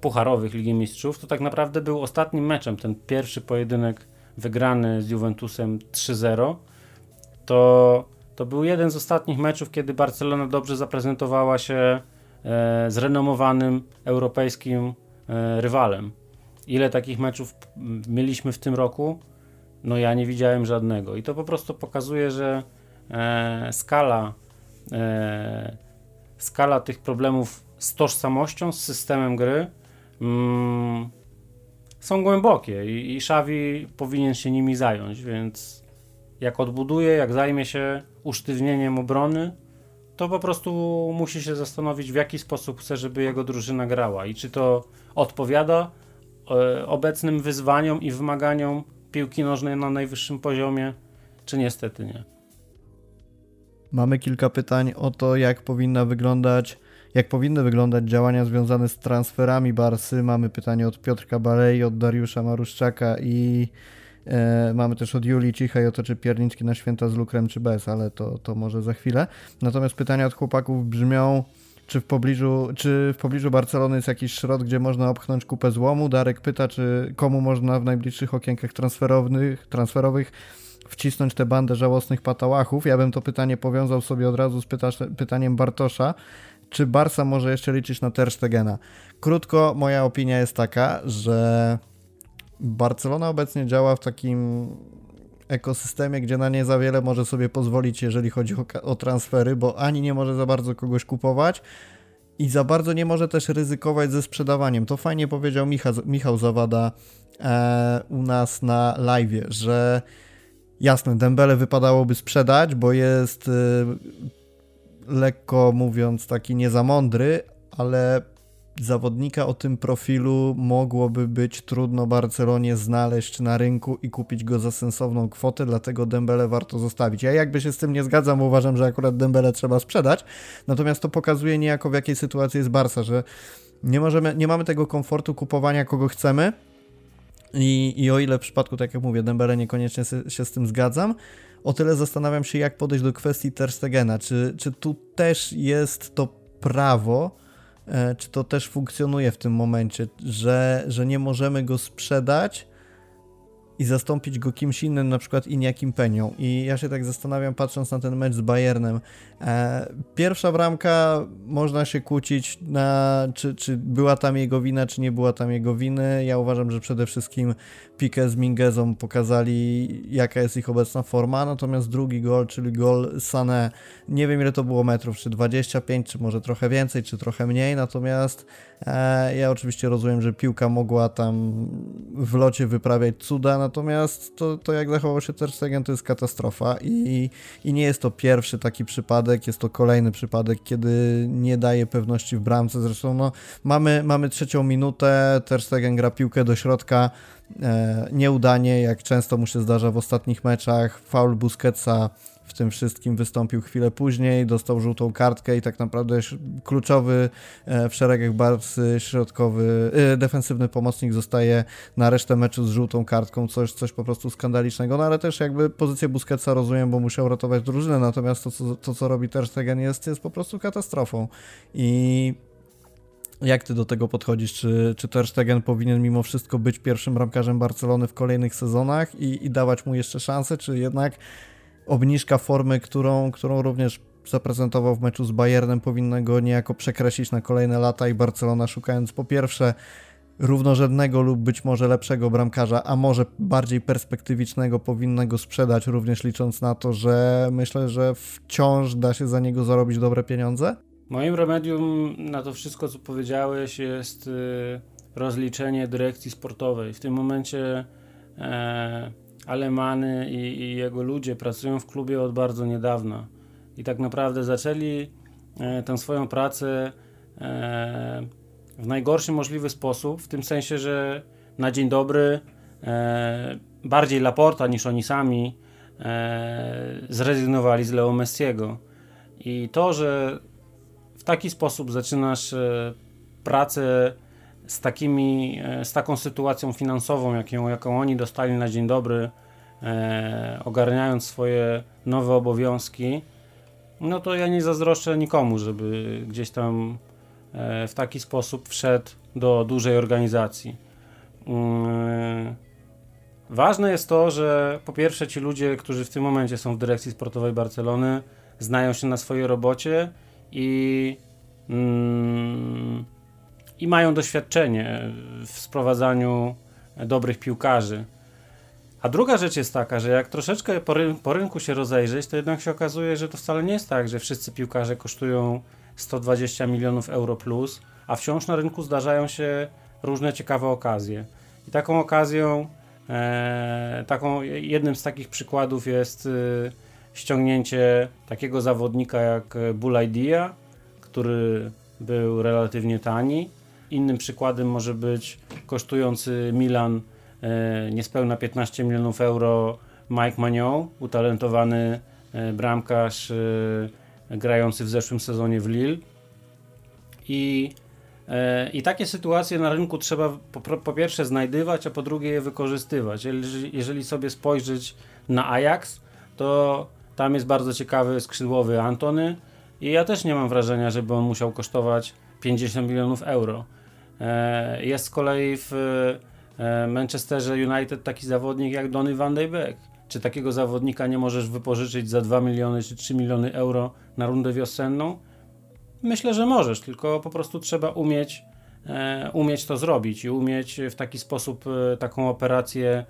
pucharowych Ligi Mistrzów, to tak naprawdę był ostatnim meczem, ten pierwszy pojedynek wygrany z Juventusem 3-0 to, to był jeden z ostatnich meczów, kiedy Barcelona dobrze zaprezentowała się e, z renomowanym europejskim e, rywalem. Ile takich meczów mieliśmy w tym roku? No ja nie widziałem żadnego. I to po prostu pokazuje, że e, skala, skala tych problemów z tożsamością, z systemem gry mm, są głębokie i, i Xavi powinien się nimi zająć, więc jak odbuduje, jak zajmie się usztywnieniem obrony, to po prostu musi się zastanowić, w jaki sposób chce, żeby jego drużyna grała i czy to odpowiada e, obecnym wyzwaniom i wymaganiom piłki nożnej na najwyższym poziomie, czy niestety nie. Mamy kilka pytań o to, jak powinna wyglądać, jak powinny wyglądać działania związane z transferami Barsy. Mamy pytanie od Piotrka Balei, od Dariusza Maruszczaka i e, mamy też od Julii Cichej o to, czy pierniczki na święta z lukrem, czy bez, ale to, to może za chwilę. Natomiast pytania od chłopaków brzmią, czy w pobliżu, czy w pobliżu Barcelony jest jakiś szrot, gdzie można opchnąć kupę złomu? Darek pyta, czy komu można w najbliższych okienkach transferowych, transferowych wcisnąć tę bandę żałosnych patałachów. Ja bym to pytanie powiązał sobie od razu z pytaniem Bartosza. Czy Barsa może jeszcze liczyć na Ter Stegena? Krótko, moja opinia jest taka, że Barcelona obecnie działa w takim ekosystemie, gdzie na nie za wiele może sobie pozwolić, jeżeli chodzi o, o transfery, bo ani nie może za bardzo kogoś kupować, i za bardzo nie może też ryzykować ze sprzedawaniem. To fajnie powiedział Michał, Michał Zawada e, u nas na live, że jasne, Dembele wypadałoby sprzedać, bo jest e, lekko mówiąc taki nie za mądry, ale zawodnika o tym profilu mogłoby być trudno Barcelonie znaleźć na rynku i kupić go za sensowną kwotę, dlatego Dembele warto zostawić. Ja jakby się z tym nie zgadzam, bo uważam, że akurat Dembele trzeba sprzedać, natomiast to pokazuje niejako w jakiej sytuacji jest Barca, że nie, możemy, nie mamy tego komfortu kupowania kogo chcemy i, i o ile w przypadku, tak jak mówię, Dembele niekoniecznie się z tym zgadzam, o tyle zastanawiam się, jak podejść do kwestii Terstegena. Czy, czy tu też jest to prawo, czy to też funkcjonuje w tym momencie, że, że nie możemy go sprzedać i zastąpić go kimś innym, na przykład Iniakim Penią. I ja się tak zastanawiam, patrząc na ten mecz z Bayernem. E, pierwsza bramka, można się kłócić, na, czy, czy była tam jego wina, czy nie była tam jego winy. Ja uważam, że przede wszystkim Pique z Mingezą pokazali, jaka jest ich obecna forma, natomiast drugi gol, czyli gol Sané, nie wiem ile to było metrów, czy 25, czy może trochę więcej, czy trochę mniej, natomiast e, ja oczywiście rozumiem, że piłka mogła tam w locie wyprawiać cuda, natomiast to, to jak zachował się Ter Stegen, to jest katastrofa i, i nie jest to pierwszy taki przypadek, jest to kolejny przypadek, kiedy nie daje pewności w bramce, zresztą no, mamy, mamy trzecią minutę, Ter Stegen gra piłkę do środka, e, nieudanie, jak często mu się zdarza w ostatnich meczach, faul Busquetsa w tym wszystkim wystąpił chwilę później, dostał żółtą kartkę i tak naprawdę kluczowy e, w szeregach Barsy środkowy, e, defensywny pomocnik zostaje na resztę meczu z żółtą kartką, coś, coś po prostu skandalicznego, no ale też jakby pozycję Busquetsa rozumiem, bo musiał ratować drużynę, natomiast to, co, to, co robi Ter Stegen jest, jest po prostu katastrofą i jak ty do tego podchodzisz? Czy, czy Ter Stegen powinien mimo wszystko być pierwszym bramkarzem Barcelony w kolejnych sezonach i, i dawać mu jeszcze szansę, czy jednak obniżka formy, którą, którą również zaprezentował w meczu z Bayernem, powinna go niejako przekreślić na kolejne lata i Barcelona szukając po pierwsze równorzędnego lub być może lepszego bramkarza, a może bardziej perspektywicznego powinna go sprzedać, również licząc na to, że myślę, że wciąż da się za niego zarobić dobre pieniądze? Moim remedium na to wszystko, co powiedziałeś, jest y, rozliczenie dyrekcji sportowej. W tym momencie e, Alemany i, i, jego ludzie pracują w klubie od bardzo niedawna i tak naprawdę zaczęli e, tę swoją pracę e, w najgorszy możliwy sposób, w tym sensie, że na dzień dobry e, bardziej Laporta niż oni sami e, zrezygnowali z Leo Messiego. I to, że w taki sposób zaczynasz e, pracę z, takimi, e, z taką sytuacją finansową, jaką, jaką oni dostali na dzień dobry, e, ogarniając swoje nowe obowiązki, no to ja nie zazdroszczę nikomu, żeby gdzieś tam e, w taki sposób wszedł do dużej organizacji. Mm, Ważne jest to, że po pierwsze ci ludzie, którzy w tym momencie są w dyrekcji sportowej Barcelony, znają się na swojej robocie i, mm, i mają doświadczenie w sprowadzaniu dobrych piłkarzy. A druga rzecz jest taka, że jak troszeczkę po, ry po rynku się rozejrzeć, to jednak się okazuje, że to wcale nie jest tak, że wszyscy piłkarze kosztują 120 milionów euro plus, a wciąż na rynku zdarzają się różne ciekawe okazje. I taką okazją, e, taką, jednym z takich przykładów jest e, ściągnięcie takiego zawodnika jak Bulaidia, który był relatywnie tani. Innym przykładem może być kosztujący Milan e, niespełna 15 milionów euro Mike Magnon, utalentowany e, bramkarz e, grający w zeszłym sezonie w Lille. I, I takie sytuacje na rynku trzeba po, po, pierwsze znajdywać, a po drugie je wykorzystywać. Jeżeli, jeżeli sobie spojrzeć na Ajax, to tam jest bardzo ciekawy skrzydłowy Antony i ja też nie mam wrażenia, żeby on musiał kosztować 50 milionów euro. E, jest z kolei w e, Manchesterze United taki zawodnik jak Donny van de Beek. Czy takiego zawodnika nie możesz wypożyczyć za 2 miliony czy 3 miliony euro na rundę wiosenną? Myślę, że możesz, tylko po prostu trzeba umieć, e, umieć to zrobić i umieć w taki sposób taką operację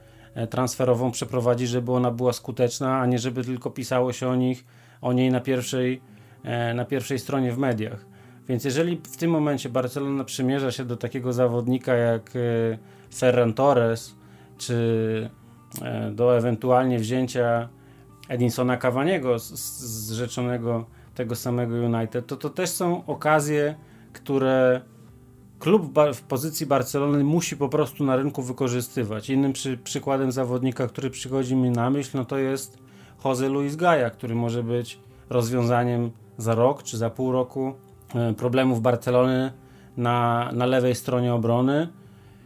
transferową przeprowadzić, żeby ona była skuteczna, a nie żeby tylko pisało się o nich, o niej na pierwszej, na pierwszej stronie w mediach. Więc jeżeli w tym momencie Barcelona przymierza się do takiego zawodnika jak e, Ferran Torres, czy e, do ewentualnie wzięcia Edinsona Cavaniego z, z rzeczonego tego samego United, to to też są okazje, które klub w pozycji Barcelony musi po prostu na rynku wykorzystywać. Innym przy, przykładem zawodnika, który przychodzi mi na myśl, no to jest Jose Luis Gaia, który może być rozwiązaniem za rok czy za pół roku problemów Barcelony na, na lewej stronie obrony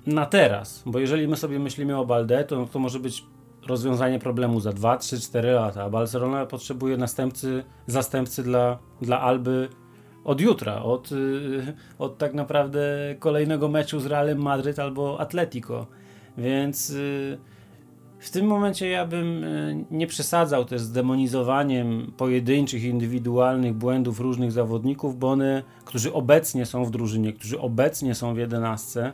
na teraz. Bo jeżeli my sobie myślimy o Balde, to, to może być rozwiązanie problemu za 2, 3, 4 lata. A Barcelona potrzebuje następcy, zastępcy dla, dla Alby od jutra, od, y, od tak naprawdę kolejnego meczu z Realem Madryt albo Atletico. Więc y, w tym momencie ja bym e, nie przesadzał też z demonizowaniem pojedynczych, indywidualnych błędów różnych zawodników, bo one, którzy obecnie są w drużynie, którzy obecnie są w jedenastce,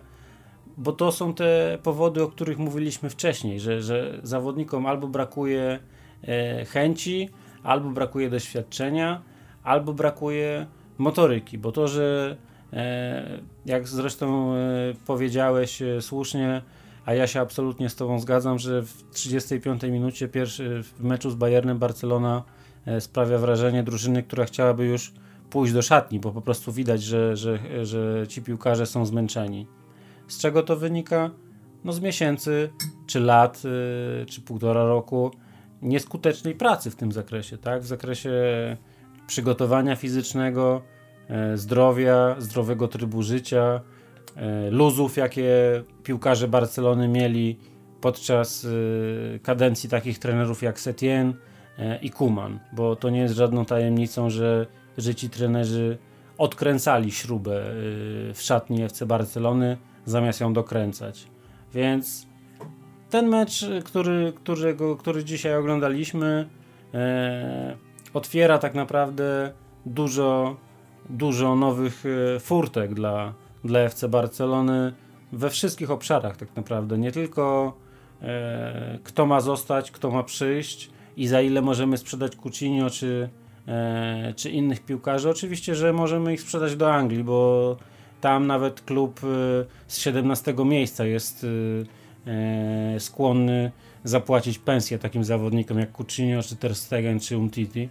bo to są te powody, o których mówiliśmy wcześniej, że, że zawodnikom albo brakuje e, chęci, albo brakuje doświadczenia, albo brakuje motoryki, bo to, że e, jak zresztą powiedziałeś słusznie, a ja się absolutnie z Tobą zgadzam, że w 35 minucie pierwszy w meczu z Bayernem Barcelona e, sprawia wrażenie drużyny, która chciałaby już pójść do szatni, bo po prostu widać, że, że, że ci piłkarze są zmęczeni. Z czego to wynika? No z miesięcy, czy lat, e, czy półtora roku nieskutecznej pracy w tym zakresie, tak? W zakresie przygotowania fizycznego, e, zdrowia, zdrowego trybu życia, luzów, jakie piłkarze Barcelony mieli podczas e, kadencji takich trenerów jak Setien e, i Kuman, bo to nie jest żadną tajemnicą, że, że ci trenerzy odkręcali śrubę w szatni FC Barcelony zamiast ją dokręcać. Więc ten mecz, który, którego, który dzisiaj oglądaliśmy, e, otwiera tak naprawdę dużo, dużo nowych furtek dla, dla FC Barcelony we wszystkich obszarach tak naprawdę. Nie tylko e, kto ma zostać, kto ma przyjść i za ile możemy sprzedać Coutinho czy, e, czy innych piłkarzy. Oczywiście, że możemy ich sprzedać do Anglii, bo tam nawet klub e, z 17 miejsca jest e, e, skłonny zapłacić pensję takim zawodnikom jak Coutinho, czy Ter Stegen, czy Umtiti.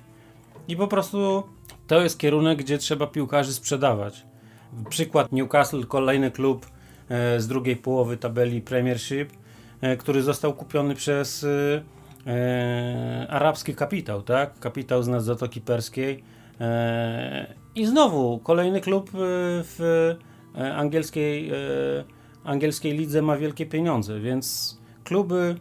I po prostu to jest kierunek, gdzie trzeba piłkarzy sprzedawać. Przykład Newcastle, kolejny klub e, z drugiej połowy tabeli Premiership, e, który został kupiony przez e, arabski kapitał, tak? Kapitał z Zatoki Perskiej. I znowu kolejny klub w angielskiej, angielskiej lidze ma wielkie pieniądze, więc kluby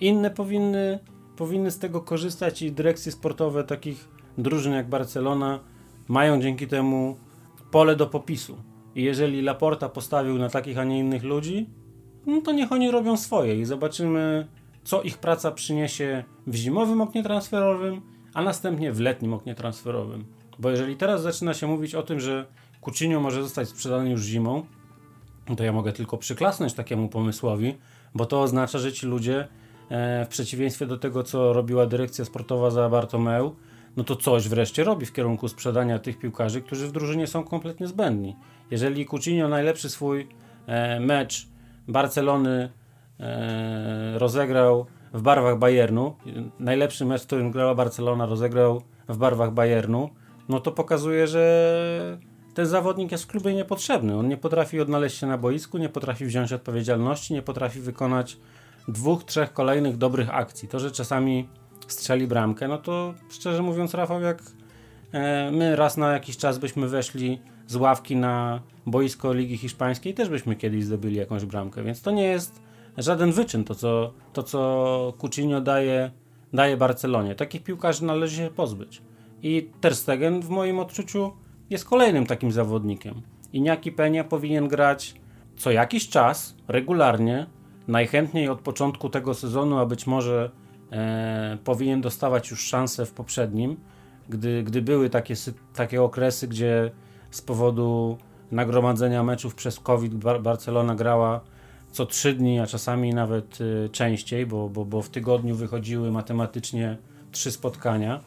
inne powinny, powinny z tego korzystać i dyrekcje sportowe takich drużyn jak Barcelona mają dzięki temu pole do popisu. I jeżeli Laporta postawił na takich, a nie innych ludzi, no to niech oni robią swoje i zobaczymy, co ich praca przyniesie w zimowym oknie transferowym, a następnie w letnim oknie transferowym. Bo jeżeli teraz zaczyna się mówić o tym, że Coutinho może zostać sprzedany już zimą, to ja mogę tylko przyklasnąć takiemu pomysłowi, bo to oznacza, że ci ludzie e, w przeciwieństwie do tego, co robiła dyrekcja sportowa za Bartomeu, no to coś wreszcie robi w kierunku sprzedania tych piłkarzy, którzy w drużynie są kompletnie zbędni. Jeżeli Coutinho najlepszy swój e, mecz Barcelony e, rozegrał w barwach Bayernu, najlepszy mecz, w którym grała Barcelona rozegrał w barwach Bayernu, no to pokazuje, że ten zawodnik jest w klubie niepotrzebny. On nie potrafi odnaleźć się na boisku, nie potrafi wziąć odpowiedzialności, nie potrafi wykonać dwóch, trzech kolejnych dobrych akcji. To, że czasami strzeli bramkę, no to szczerze mówiąc, Rafał, jak e, my raz na jakiś czas byśmy weszli z ławki na boisko Ligi Hiszpańskiej, też byśmy kiedyś zdobyli jakąś bramkę, więc to nie jest żaden wyczyn, to co, to, co Coutinho daje, daje Barcelonie. Takich piłkarzy należy się pozbyć. I Ter Stegen w moim odczuciu jest kolejnym takim zawodnikiem. Iniaki Peña powinien grać co jakiś czas, regularnie, najchętniej od początku tego sezonu, a być może e, powinien dostawać już szansę w poprzednim, gdy, gdy były takie, takie okresy, gdzie z powodu nagromadzenia meczów przez COVID Bar Barcelona grała co trzy dni, a czasami nawet y, częściej, bo, bo, bo w tygodniu wychodziły matematycznie trzy spotkania.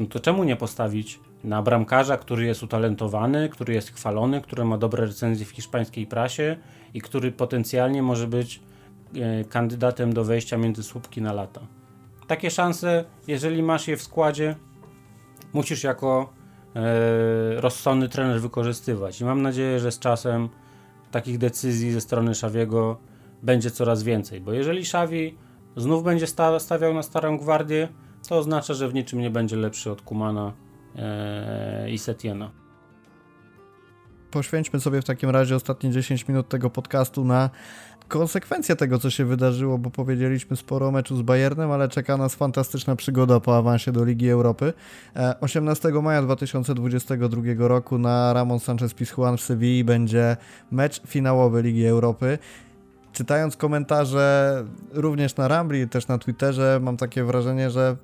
No to czemu nie postawić na bramkarza, który jest utalentowany, który jest chwalony, który ma dobre recenzje w hiszpańskiej prasie i który potencjalnie może być kandydatem do wejścia między słupki na lata. Takie szanse, jeżeli masz je w składzie, musisz jako e, rozsądny trener wykorzystywać. I mam nadzieję, że z czasem takich decyzji ze strony Szawiego będzie coraz więcej, bo jeżeli Szawi znów będzie sta stawiał na starą gwardię, to oznacza, że w niczym nie będzie lepszy od Kumana e, i Setiena. Poświęćmy sobie w takim razie ostatnie 10 minut tego podcastu na konsekwencje tego, co się wydarzyło, bo powiedzieliśmy sporo o meczu z Bayernem, ale czeka nas fantastyczna przygoda po awansie do Ligi Europy. 18 e, maja 2022 roku na Ramon Sanchez Pizjuan w Sewilli będzie mecz finałowy Ligi Europy. Czytając komentarze również na Rambli, też na Twitterze, mam takie wrażenie, że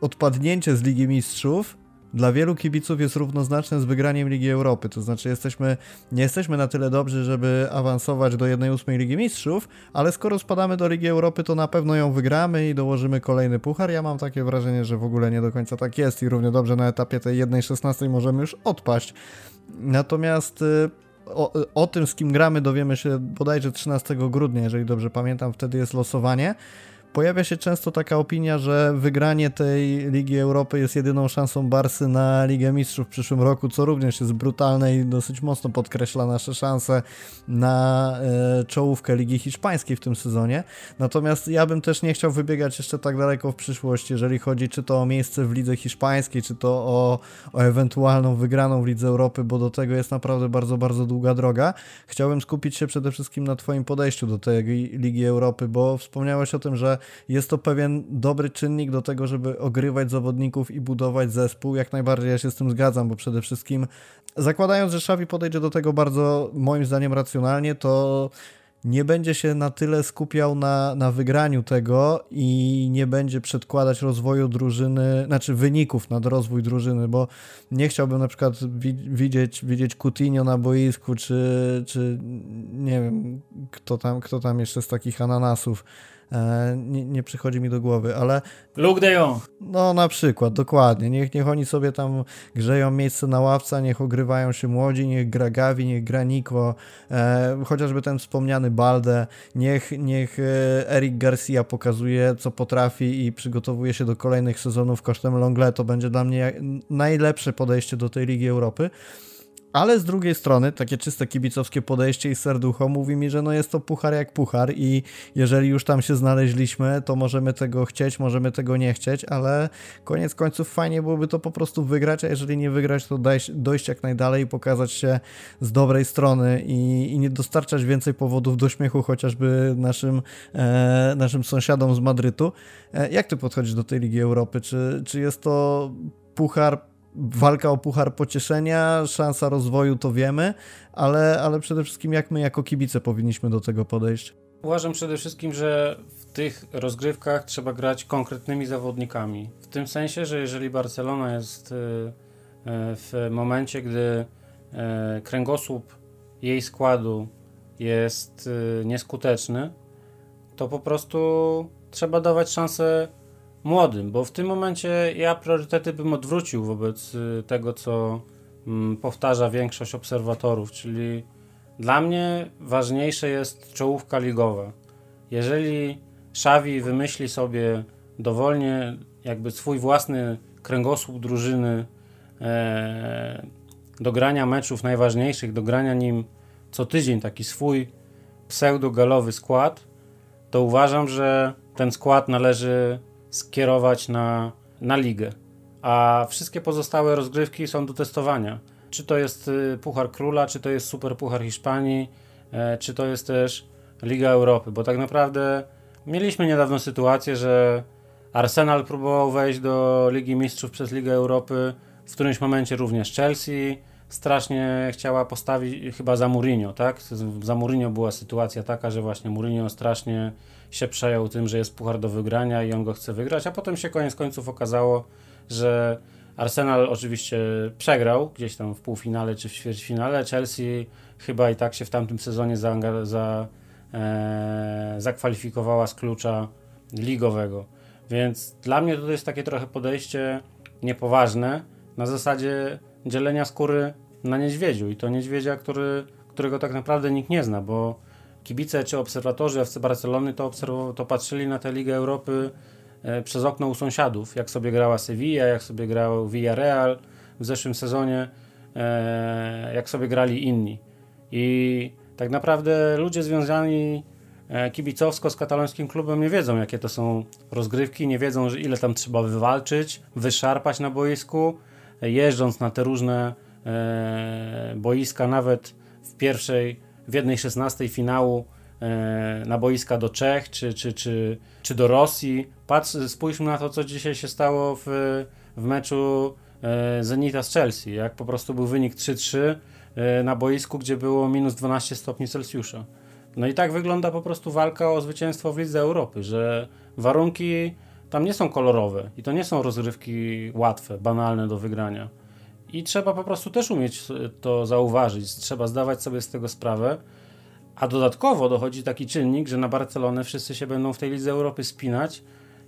odpadnięcie z Ligi Mistrzów dla wielu kibiców jest równoznaczne z wygraniem Ligi Europy. To znaczy, jesteśmy, nie jesteśmy na tyle dobrzy, żeby awansować do 1-8 Ligi Mistrzów, ale skoro spadamy do Ligi Europy, to na pewno ją wygramy i dołożymy kolejny puchar. Ja mam takie wrażenie, że w ogóle nie do końca tak jest i równie dobrze na etapie tej 1-16 możemy już odpaść. Natomiast y, o, o, tym, z kim gramy, dowiemy się bodajże 13 grudnia, jeżeli dobrze pamiętam, wtedy jest losowanie. Pojawia się często taka opinia, że wygranie tej Ligi Europy jest jedyną szansą Barsy na Ligę Mistrzów w przyszłym roku, co również jest brutalne i dosyć mocno podkreśla nasze szanse na e, czołówkę Ligi Hiszpańskiej w tym sezonie. Natomiast ja bym też nie chciał wybiegać jeszcze tak daleko w przyszłość, jeżeli chodzi czy to o miejsce w Lidze Hiszpańskiej, czy to o, o ewentualną wygraną w Lidze Europy, bo do tego jest naprawdę bardzo, bardzo długa droga. Chciałbym skupić się przede wszystkim na Twoim podejściu do tej Ligi Europy, bo wspomniałeś o tym, że jest to pewien dobry czynnik do tego, żeby ogrywać zawodników i budować zespół. Jak najbardziej ja się z tym zgadzam, bo przede wszystkim zakładając, że Xavi podejdzie do tego bardzo moim zdaniem racjonalnie, to nie będzie się na tyle skupiał na, na wygraniu tego i nie będzie przedkładać rozwoju drużyny, znaczy wyników nad rozwój drużyny, bo nie chciałbym na przykład widzieć, widzieć Coutinho na boisku, czy, czy nie wiem, kto tam, kto tam jeszcze z takich ananasów E, nie, nie, przychodzi mi do głowy, ale... Luke de Jong. No na przykład, dokładnie. Niech, niech oni sobie tam grzeją miejsce na ławce, niech ogrywają się młodzi, niech gra Gavi, niech gra Nico, e, chociażby ten wspomniany Balde, niech, niech e, Eric Garcia pokazuje, co potrafi i przygotowuje się do kolejnych sezonów kosztem Longle. To będzie dla mnie najlepsze podejście do tej Ligi Europy. Ale z drugiej strony, takie czyste kibicowskie podejście i serducho mówi mi, że no jest to puchar jak puchar i jeżeli już tam się znaleźliśmy, to możemy tego chcieć, możemy tego nie chcieć, ale koniec końców fajnie byłoby to po prostu wygrać, a jeżeli nie wygrać, to dojść, jak najdalej i pokazać się z dobrej strony i, i nie dostarczać więcej powodów do śmiechu chociażby naszym, e, naszym sąsiadom z Madrytu. E, jak ty podchodzisz do tej Ligi Europy? Czy, czy jest to puchar walka o puchar pocieszenia, szansa rozwoju to wiemy, ale, ale przede wszystkim jak my jako kibice powinniśmy do tego podejść? Uważam przede wszystkim, że w tych rozgrywkach trzeba grać konkretnymi zawodnikami. W tym sensie, że jeżeli Barcelona jest y, y, w momencie, gdy y, kręgosłup jej składu jest nieskuteczny, to po prostu trzeba dawać szansę młodym, bo w tym momencie ja priorytety bym odwrócił wobec tego, co mm, powtarza większość obserwatorów, czyli dla mnie ważniejsze jest czołówka ligowa. Jeżeli Xavi wymyśli sobie dowolnie jakby swój własny kręgosłup drużyny e, do grania meczów najważniejszych, do grania nim co tydzień taki swój pseudo-galowy skład, to uważam, że ten skład należy skierować na, na ligę. A wszystkie pozostałe rozgrywki są do testowania. Czy to jest y, Puchar Króla, czy to jest Super Puchar Hiszpanii, e, czy to jest też Liga Europy, bo tak naprawdę mieliśmy niedawno sytuację, że Arsenal próbował wejść do Ligi Mistrzów przez Ligę Europy, w którymś momencie również Chelsea strasznie chciała postawić chyba za Mourinho, tak? Za Mourinho była sytuacja taka, że właśnie Mourinho strasznie się przejął tym, że jest puchar do wygrania i on go chce wygrać, a potem się koniec końców okazało, że Arsenal oczywiście przegrał gdzieś tam w półfinale czy w ćwierćfinale. Chelsea chyba i tak się w tamtym sezonie za, za, e, zakwalifikowała z klucza ligowego. Więc dla mnie to jest takie trochę podejście niepoważne na zasadzie dzielenia skóry na niedźwiedziu i to niedźwiedzia, który, którego tak naprawdę nikt nie zna, bo kibice czy obserwatorzy FC Barcelony to, to patrzyli na tę Ligę Europy E, przez okno u sąsiadów, jak sobie grała Sevilla, jak sobie grał Villarreal w zeszłym sezonie, e, jak sobie grali inni. I tak naprawdę ludzie związani e, kibicowsko z katalońskim klubem nie wiedzą, jakie to są rozgrywki, nie wiedzą, ile tam trzeba wywalczyć, wyszarpać na boisku, jeżdżąc na te różne boiska, nawet w pierwszej, w jednej szesnastej finału E, na boiska do Czech czy, czy, czy, czy do Rosji. Patrz, spójrzmy na to, co dzisiaj się stało w, w meczu e, Zenita z Chelsea, jak po prostu był wynik 3-3 e, na boisku, gdzie było minus 12 stopni Celsjusza. No i tak wygląda po prostu walka o zwycięstwo w Lidze Europy, że warunki tam nie są kolorowe i to nie są rozgrywki łatwe, banalne do wygrania. I trzeba po prostu też umieć to zauważyć, trzeba zdawać sobie z tego sprawę, a dodatkowo dochodzi taki czynnik, że na Barcelonę wszyscy się będą w tej Lidze Europy spinać,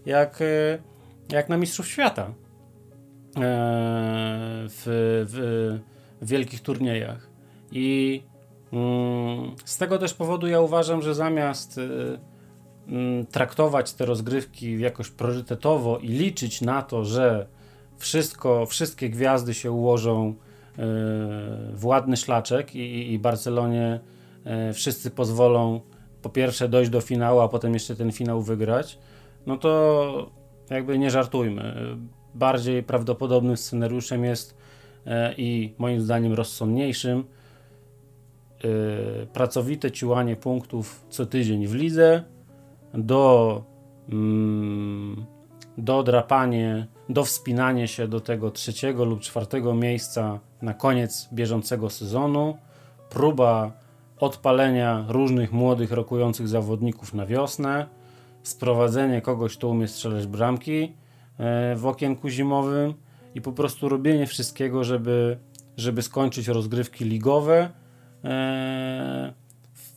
jak, e, jak na Mistrzów Świata e, w, w, w wielkich turniejach. I mm, z tego też powodu ja uważam, że zamiast e, mm, traktować te rozgrywki jakoś priorytetowo i liczyć na to, że wszystko, wszystkie gwiazdy się ułożą w ładny szlaczek i, i Barcelonie E, wszyscy pozwolą po pierwsze dojść do finału, a potem jeszcze ten finał wygrać, no to jakby nie żartujmy. Bardziej prawdopodobnym scenariuszem jest e, i moim zdaniem rozsądniejszym e, pracowite ciłanie punktów co tydzień w lidze do mm, do drapanie, do wspinanie się do tego trzeciego lub czwartego miejsca na koniec bieżącego sezonu, próba odpalenia różnych młodych, rokujących zawodników na wiosnę, sprowadzenie kogoś, kto umie strzelać bramki e, w okienku zimowym. I po prostu robienie wszystkiego, żeby, żeby skończyć rozgrywki ligowe e,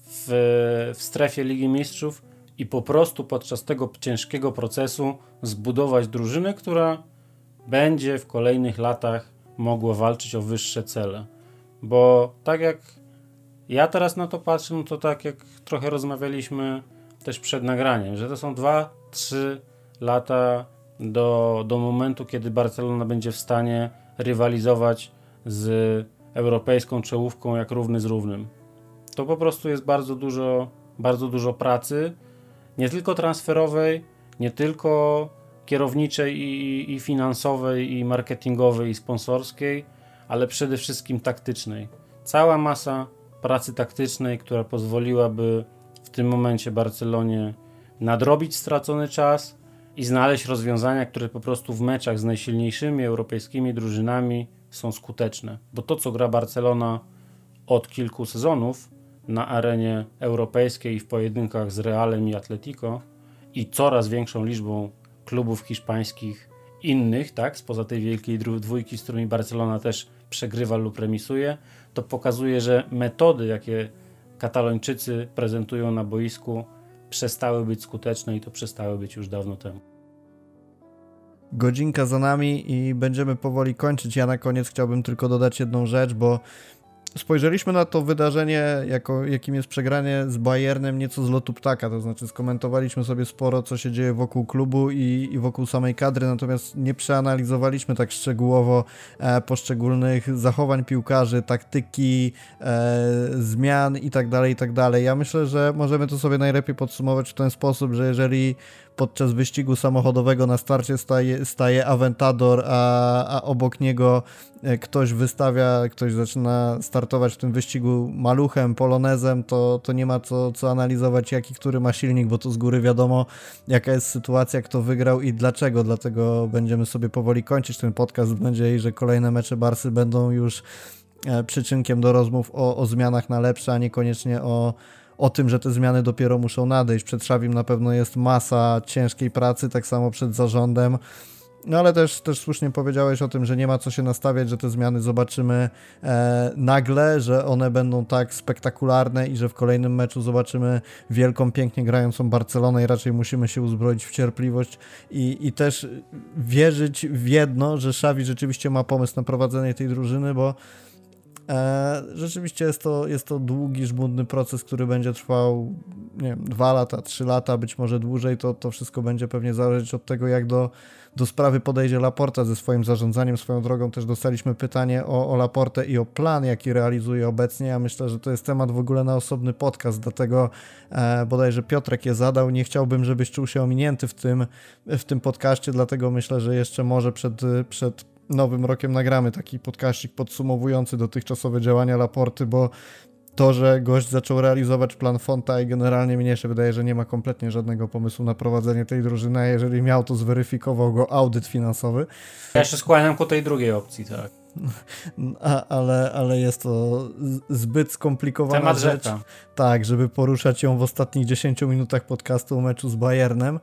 w, w strefie Ligi Mistrzów i po prostu podczas tego ciężkiego procesu zbudować drużynę, która będzie w kolejnych latach mogła walczyć o wyższe cele. Bo tak jak ja teraz na to patrzę, no to tak jak trochę rozmawialiśmy też przed nagraniem, że to są 2-3 lata do, do momentu, kiedy Barcelona będzie w stanie rywalizować z europejską czołówką jak równy z równym. To po prostu jest bardzo dużo, bardzo dużo pracy, nie tylko transferowej, nie tylko kierowniczej i, i finansowej, i marketingowej, i sponsorskiej, ale przede wszystkim taktycznej. Cała masa pracy taktycznej, która pozwoliłaby w tym momencie Barcelonie nadrobić stracony czas i znaleźć rozwiązania, które po prostu w meczach z najsilniejszymi europejskimi drużynami są skuteczne. Bo to, co gra Barcelona od kilku sezonów na arenie europejskiej w pojedynkach z Realem i Atletico i coraz większą liczbą klubów hiszpańskich innych, tak, spoza tej wielkiej dwójki, z którymi Barcelona też przegrywa lub remisuje, to pokazuje, że metody, jakie Katalończycy prezentują na boisku, przestały być skuteczne i to przestały być już dawno temu. Godzinka za nami i będziemy powoli kończyć. Ja na koniec chciałbym tylko dodać jedną rzecz, bo spojrzeliśmy na to wydarzenie, jako, jakim jest przegranie z Bayernem, nieco z lotu ptaka, to znaczy skomentowaliśmy sobie sporo, co się dzieje wokół klubu i, i wokół samej kadry, natomiast nie przeanalizowaliśmy tak szczegółowo e, poszczególnych zachowań piłkarzy, taktyki, e, zmian i tak dalej, i tak. Ja myślę, że możemy to sobie najlepiej podsumować w ten sposób, że jeżeli podczas wyścigu samochodowego na starcie staje, staje Aventador, a, a obok niego e, ktoś wystawia, ktoś zaczyna startować w tym wyścigu maluchem, polonezem, to, to nie ma co, co analizować jaki, który ma silnik, bo to z góry wiadomo jaka jest sytuacja, kto wygrał i dlaczego, dlatego będziemy sobie powoli kończyć ten podcast. W nadziei, że kolejne mecze Barsy będą już e, przyczynkiem do rozmów o, o zmianach na lepsze, a niekoniecznie o o tym, że te zmiany dopiero muszą nadejść. Przed Szawim na pewno jest masa ciężkiej pracy, tak samo przed zarządem. No ale też, też słusznie powiedziałeś o tym, że nie ma co się nastawiać, że te zmiany zobaczymy e, nagle, że one będą tak spektakularne i że w kolejnym meczu zobaczymy wielką, pięknie grającą Barcelonę i raczej musimy się uzbroić w cierpliwość i, i też wierzyć w jedno, że Szawi rzeczywiście ma pomysł na prowadzenie tej drużyny, bo rzeczywiście jest to, jest to długi, żmudny proces, który będzie trwał nie wiem, dwa lata, trzy lata, być może dłużej. To, to wszystko będzie pewnie zależeć od tego, jak do, do sprawy podejdzie Laporta ze swoim zarządzaniem. Swoją drogą też dostaliśmy pytanie o, o Laportę i o plan, jaki realizuje obecnie. Ja myślę, że to jest temat w ogóle na osobny podcast, dlatego e, bodajże Piotrek je zadał. Nie chciałbym, żebyś czuł się ominięty w tym, w tym podcaście, dlatego myślę, że jeszcze może przed, przed nowym rokiem nagramy taki podkaścik podsumowujący dotychczasowe działania Laporty, bo to, że gość zaczął realizować plan Fonta i generalnie mnie się wydaje, że nie ma kompletnie żadnego pomysłu na prowadzenie tej drużyny, a jeżeli miał, to zweryfikował go audyt finansowy. Ja się skłaniam ku tej drugiej opcji, tak. [LAUGHS] A, ale, ale jest to zbyt skomplikowana Temat rzecz. Rzeka. Tak, żeby poruszać ją w ostatnich 10 minutach podcastu o meczu z Bayernem.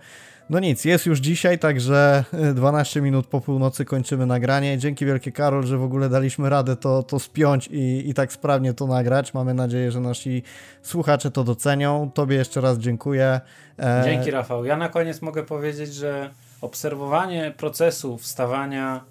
No nic, jest już dzisiaj, także 12 y, minut po północy kończymy nagranie. Dzięki wielkie Karol, że w ogóle daliśmy radę to, to spiąć i, i tak sprawnie to nagrać. Mamy nadzieję, że nasi słuchacze to docenią. Tobie jeszcze raz dziękuję. E... Dzięki Rafał. Ja na koniec mogę powiedzieć, że obserwowanie procesu wstawania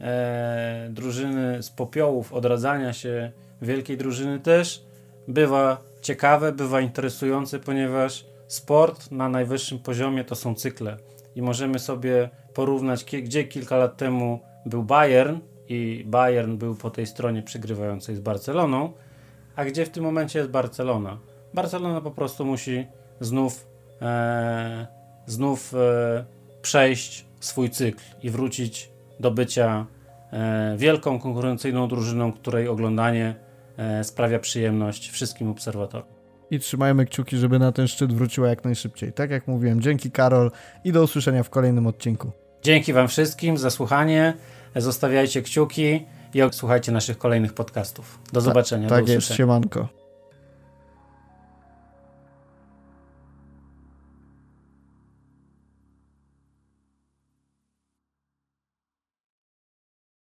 e, drużyny z popiołów, odradzania się wielkiej drużyny też bywa ciekawe, bywa interesujące, ponieważ sport na najwyższym poziomie to są cykle. I możemy sobie porównać, gdzie kilka lat temu był Bayern i Bayern był po tej stronie przygrywającej z Barceloną, a gdzie w tym momencie jest Barcelona. Barcelona po prostu musi znów, e, znów e, przejść swój cykl i wrócić do bycia e, wielką konkurencyjną drużyną, której oglądanie e, sprawia przyjemność wszystkim obserwatorom i trzymajmy kciuki, żeby na ten szczyt wróciła jak najszybciej. Tak jak mówiłem, dzięki Karol i do usłyszenia w kolejnym odcinku. Dzięki Wam wszystkim za słuchanie. Zostawiajcie kciuki i słuchajcie naszych kolejnych podcastów. Do zobaczenia. Tak, do jest, siemanko.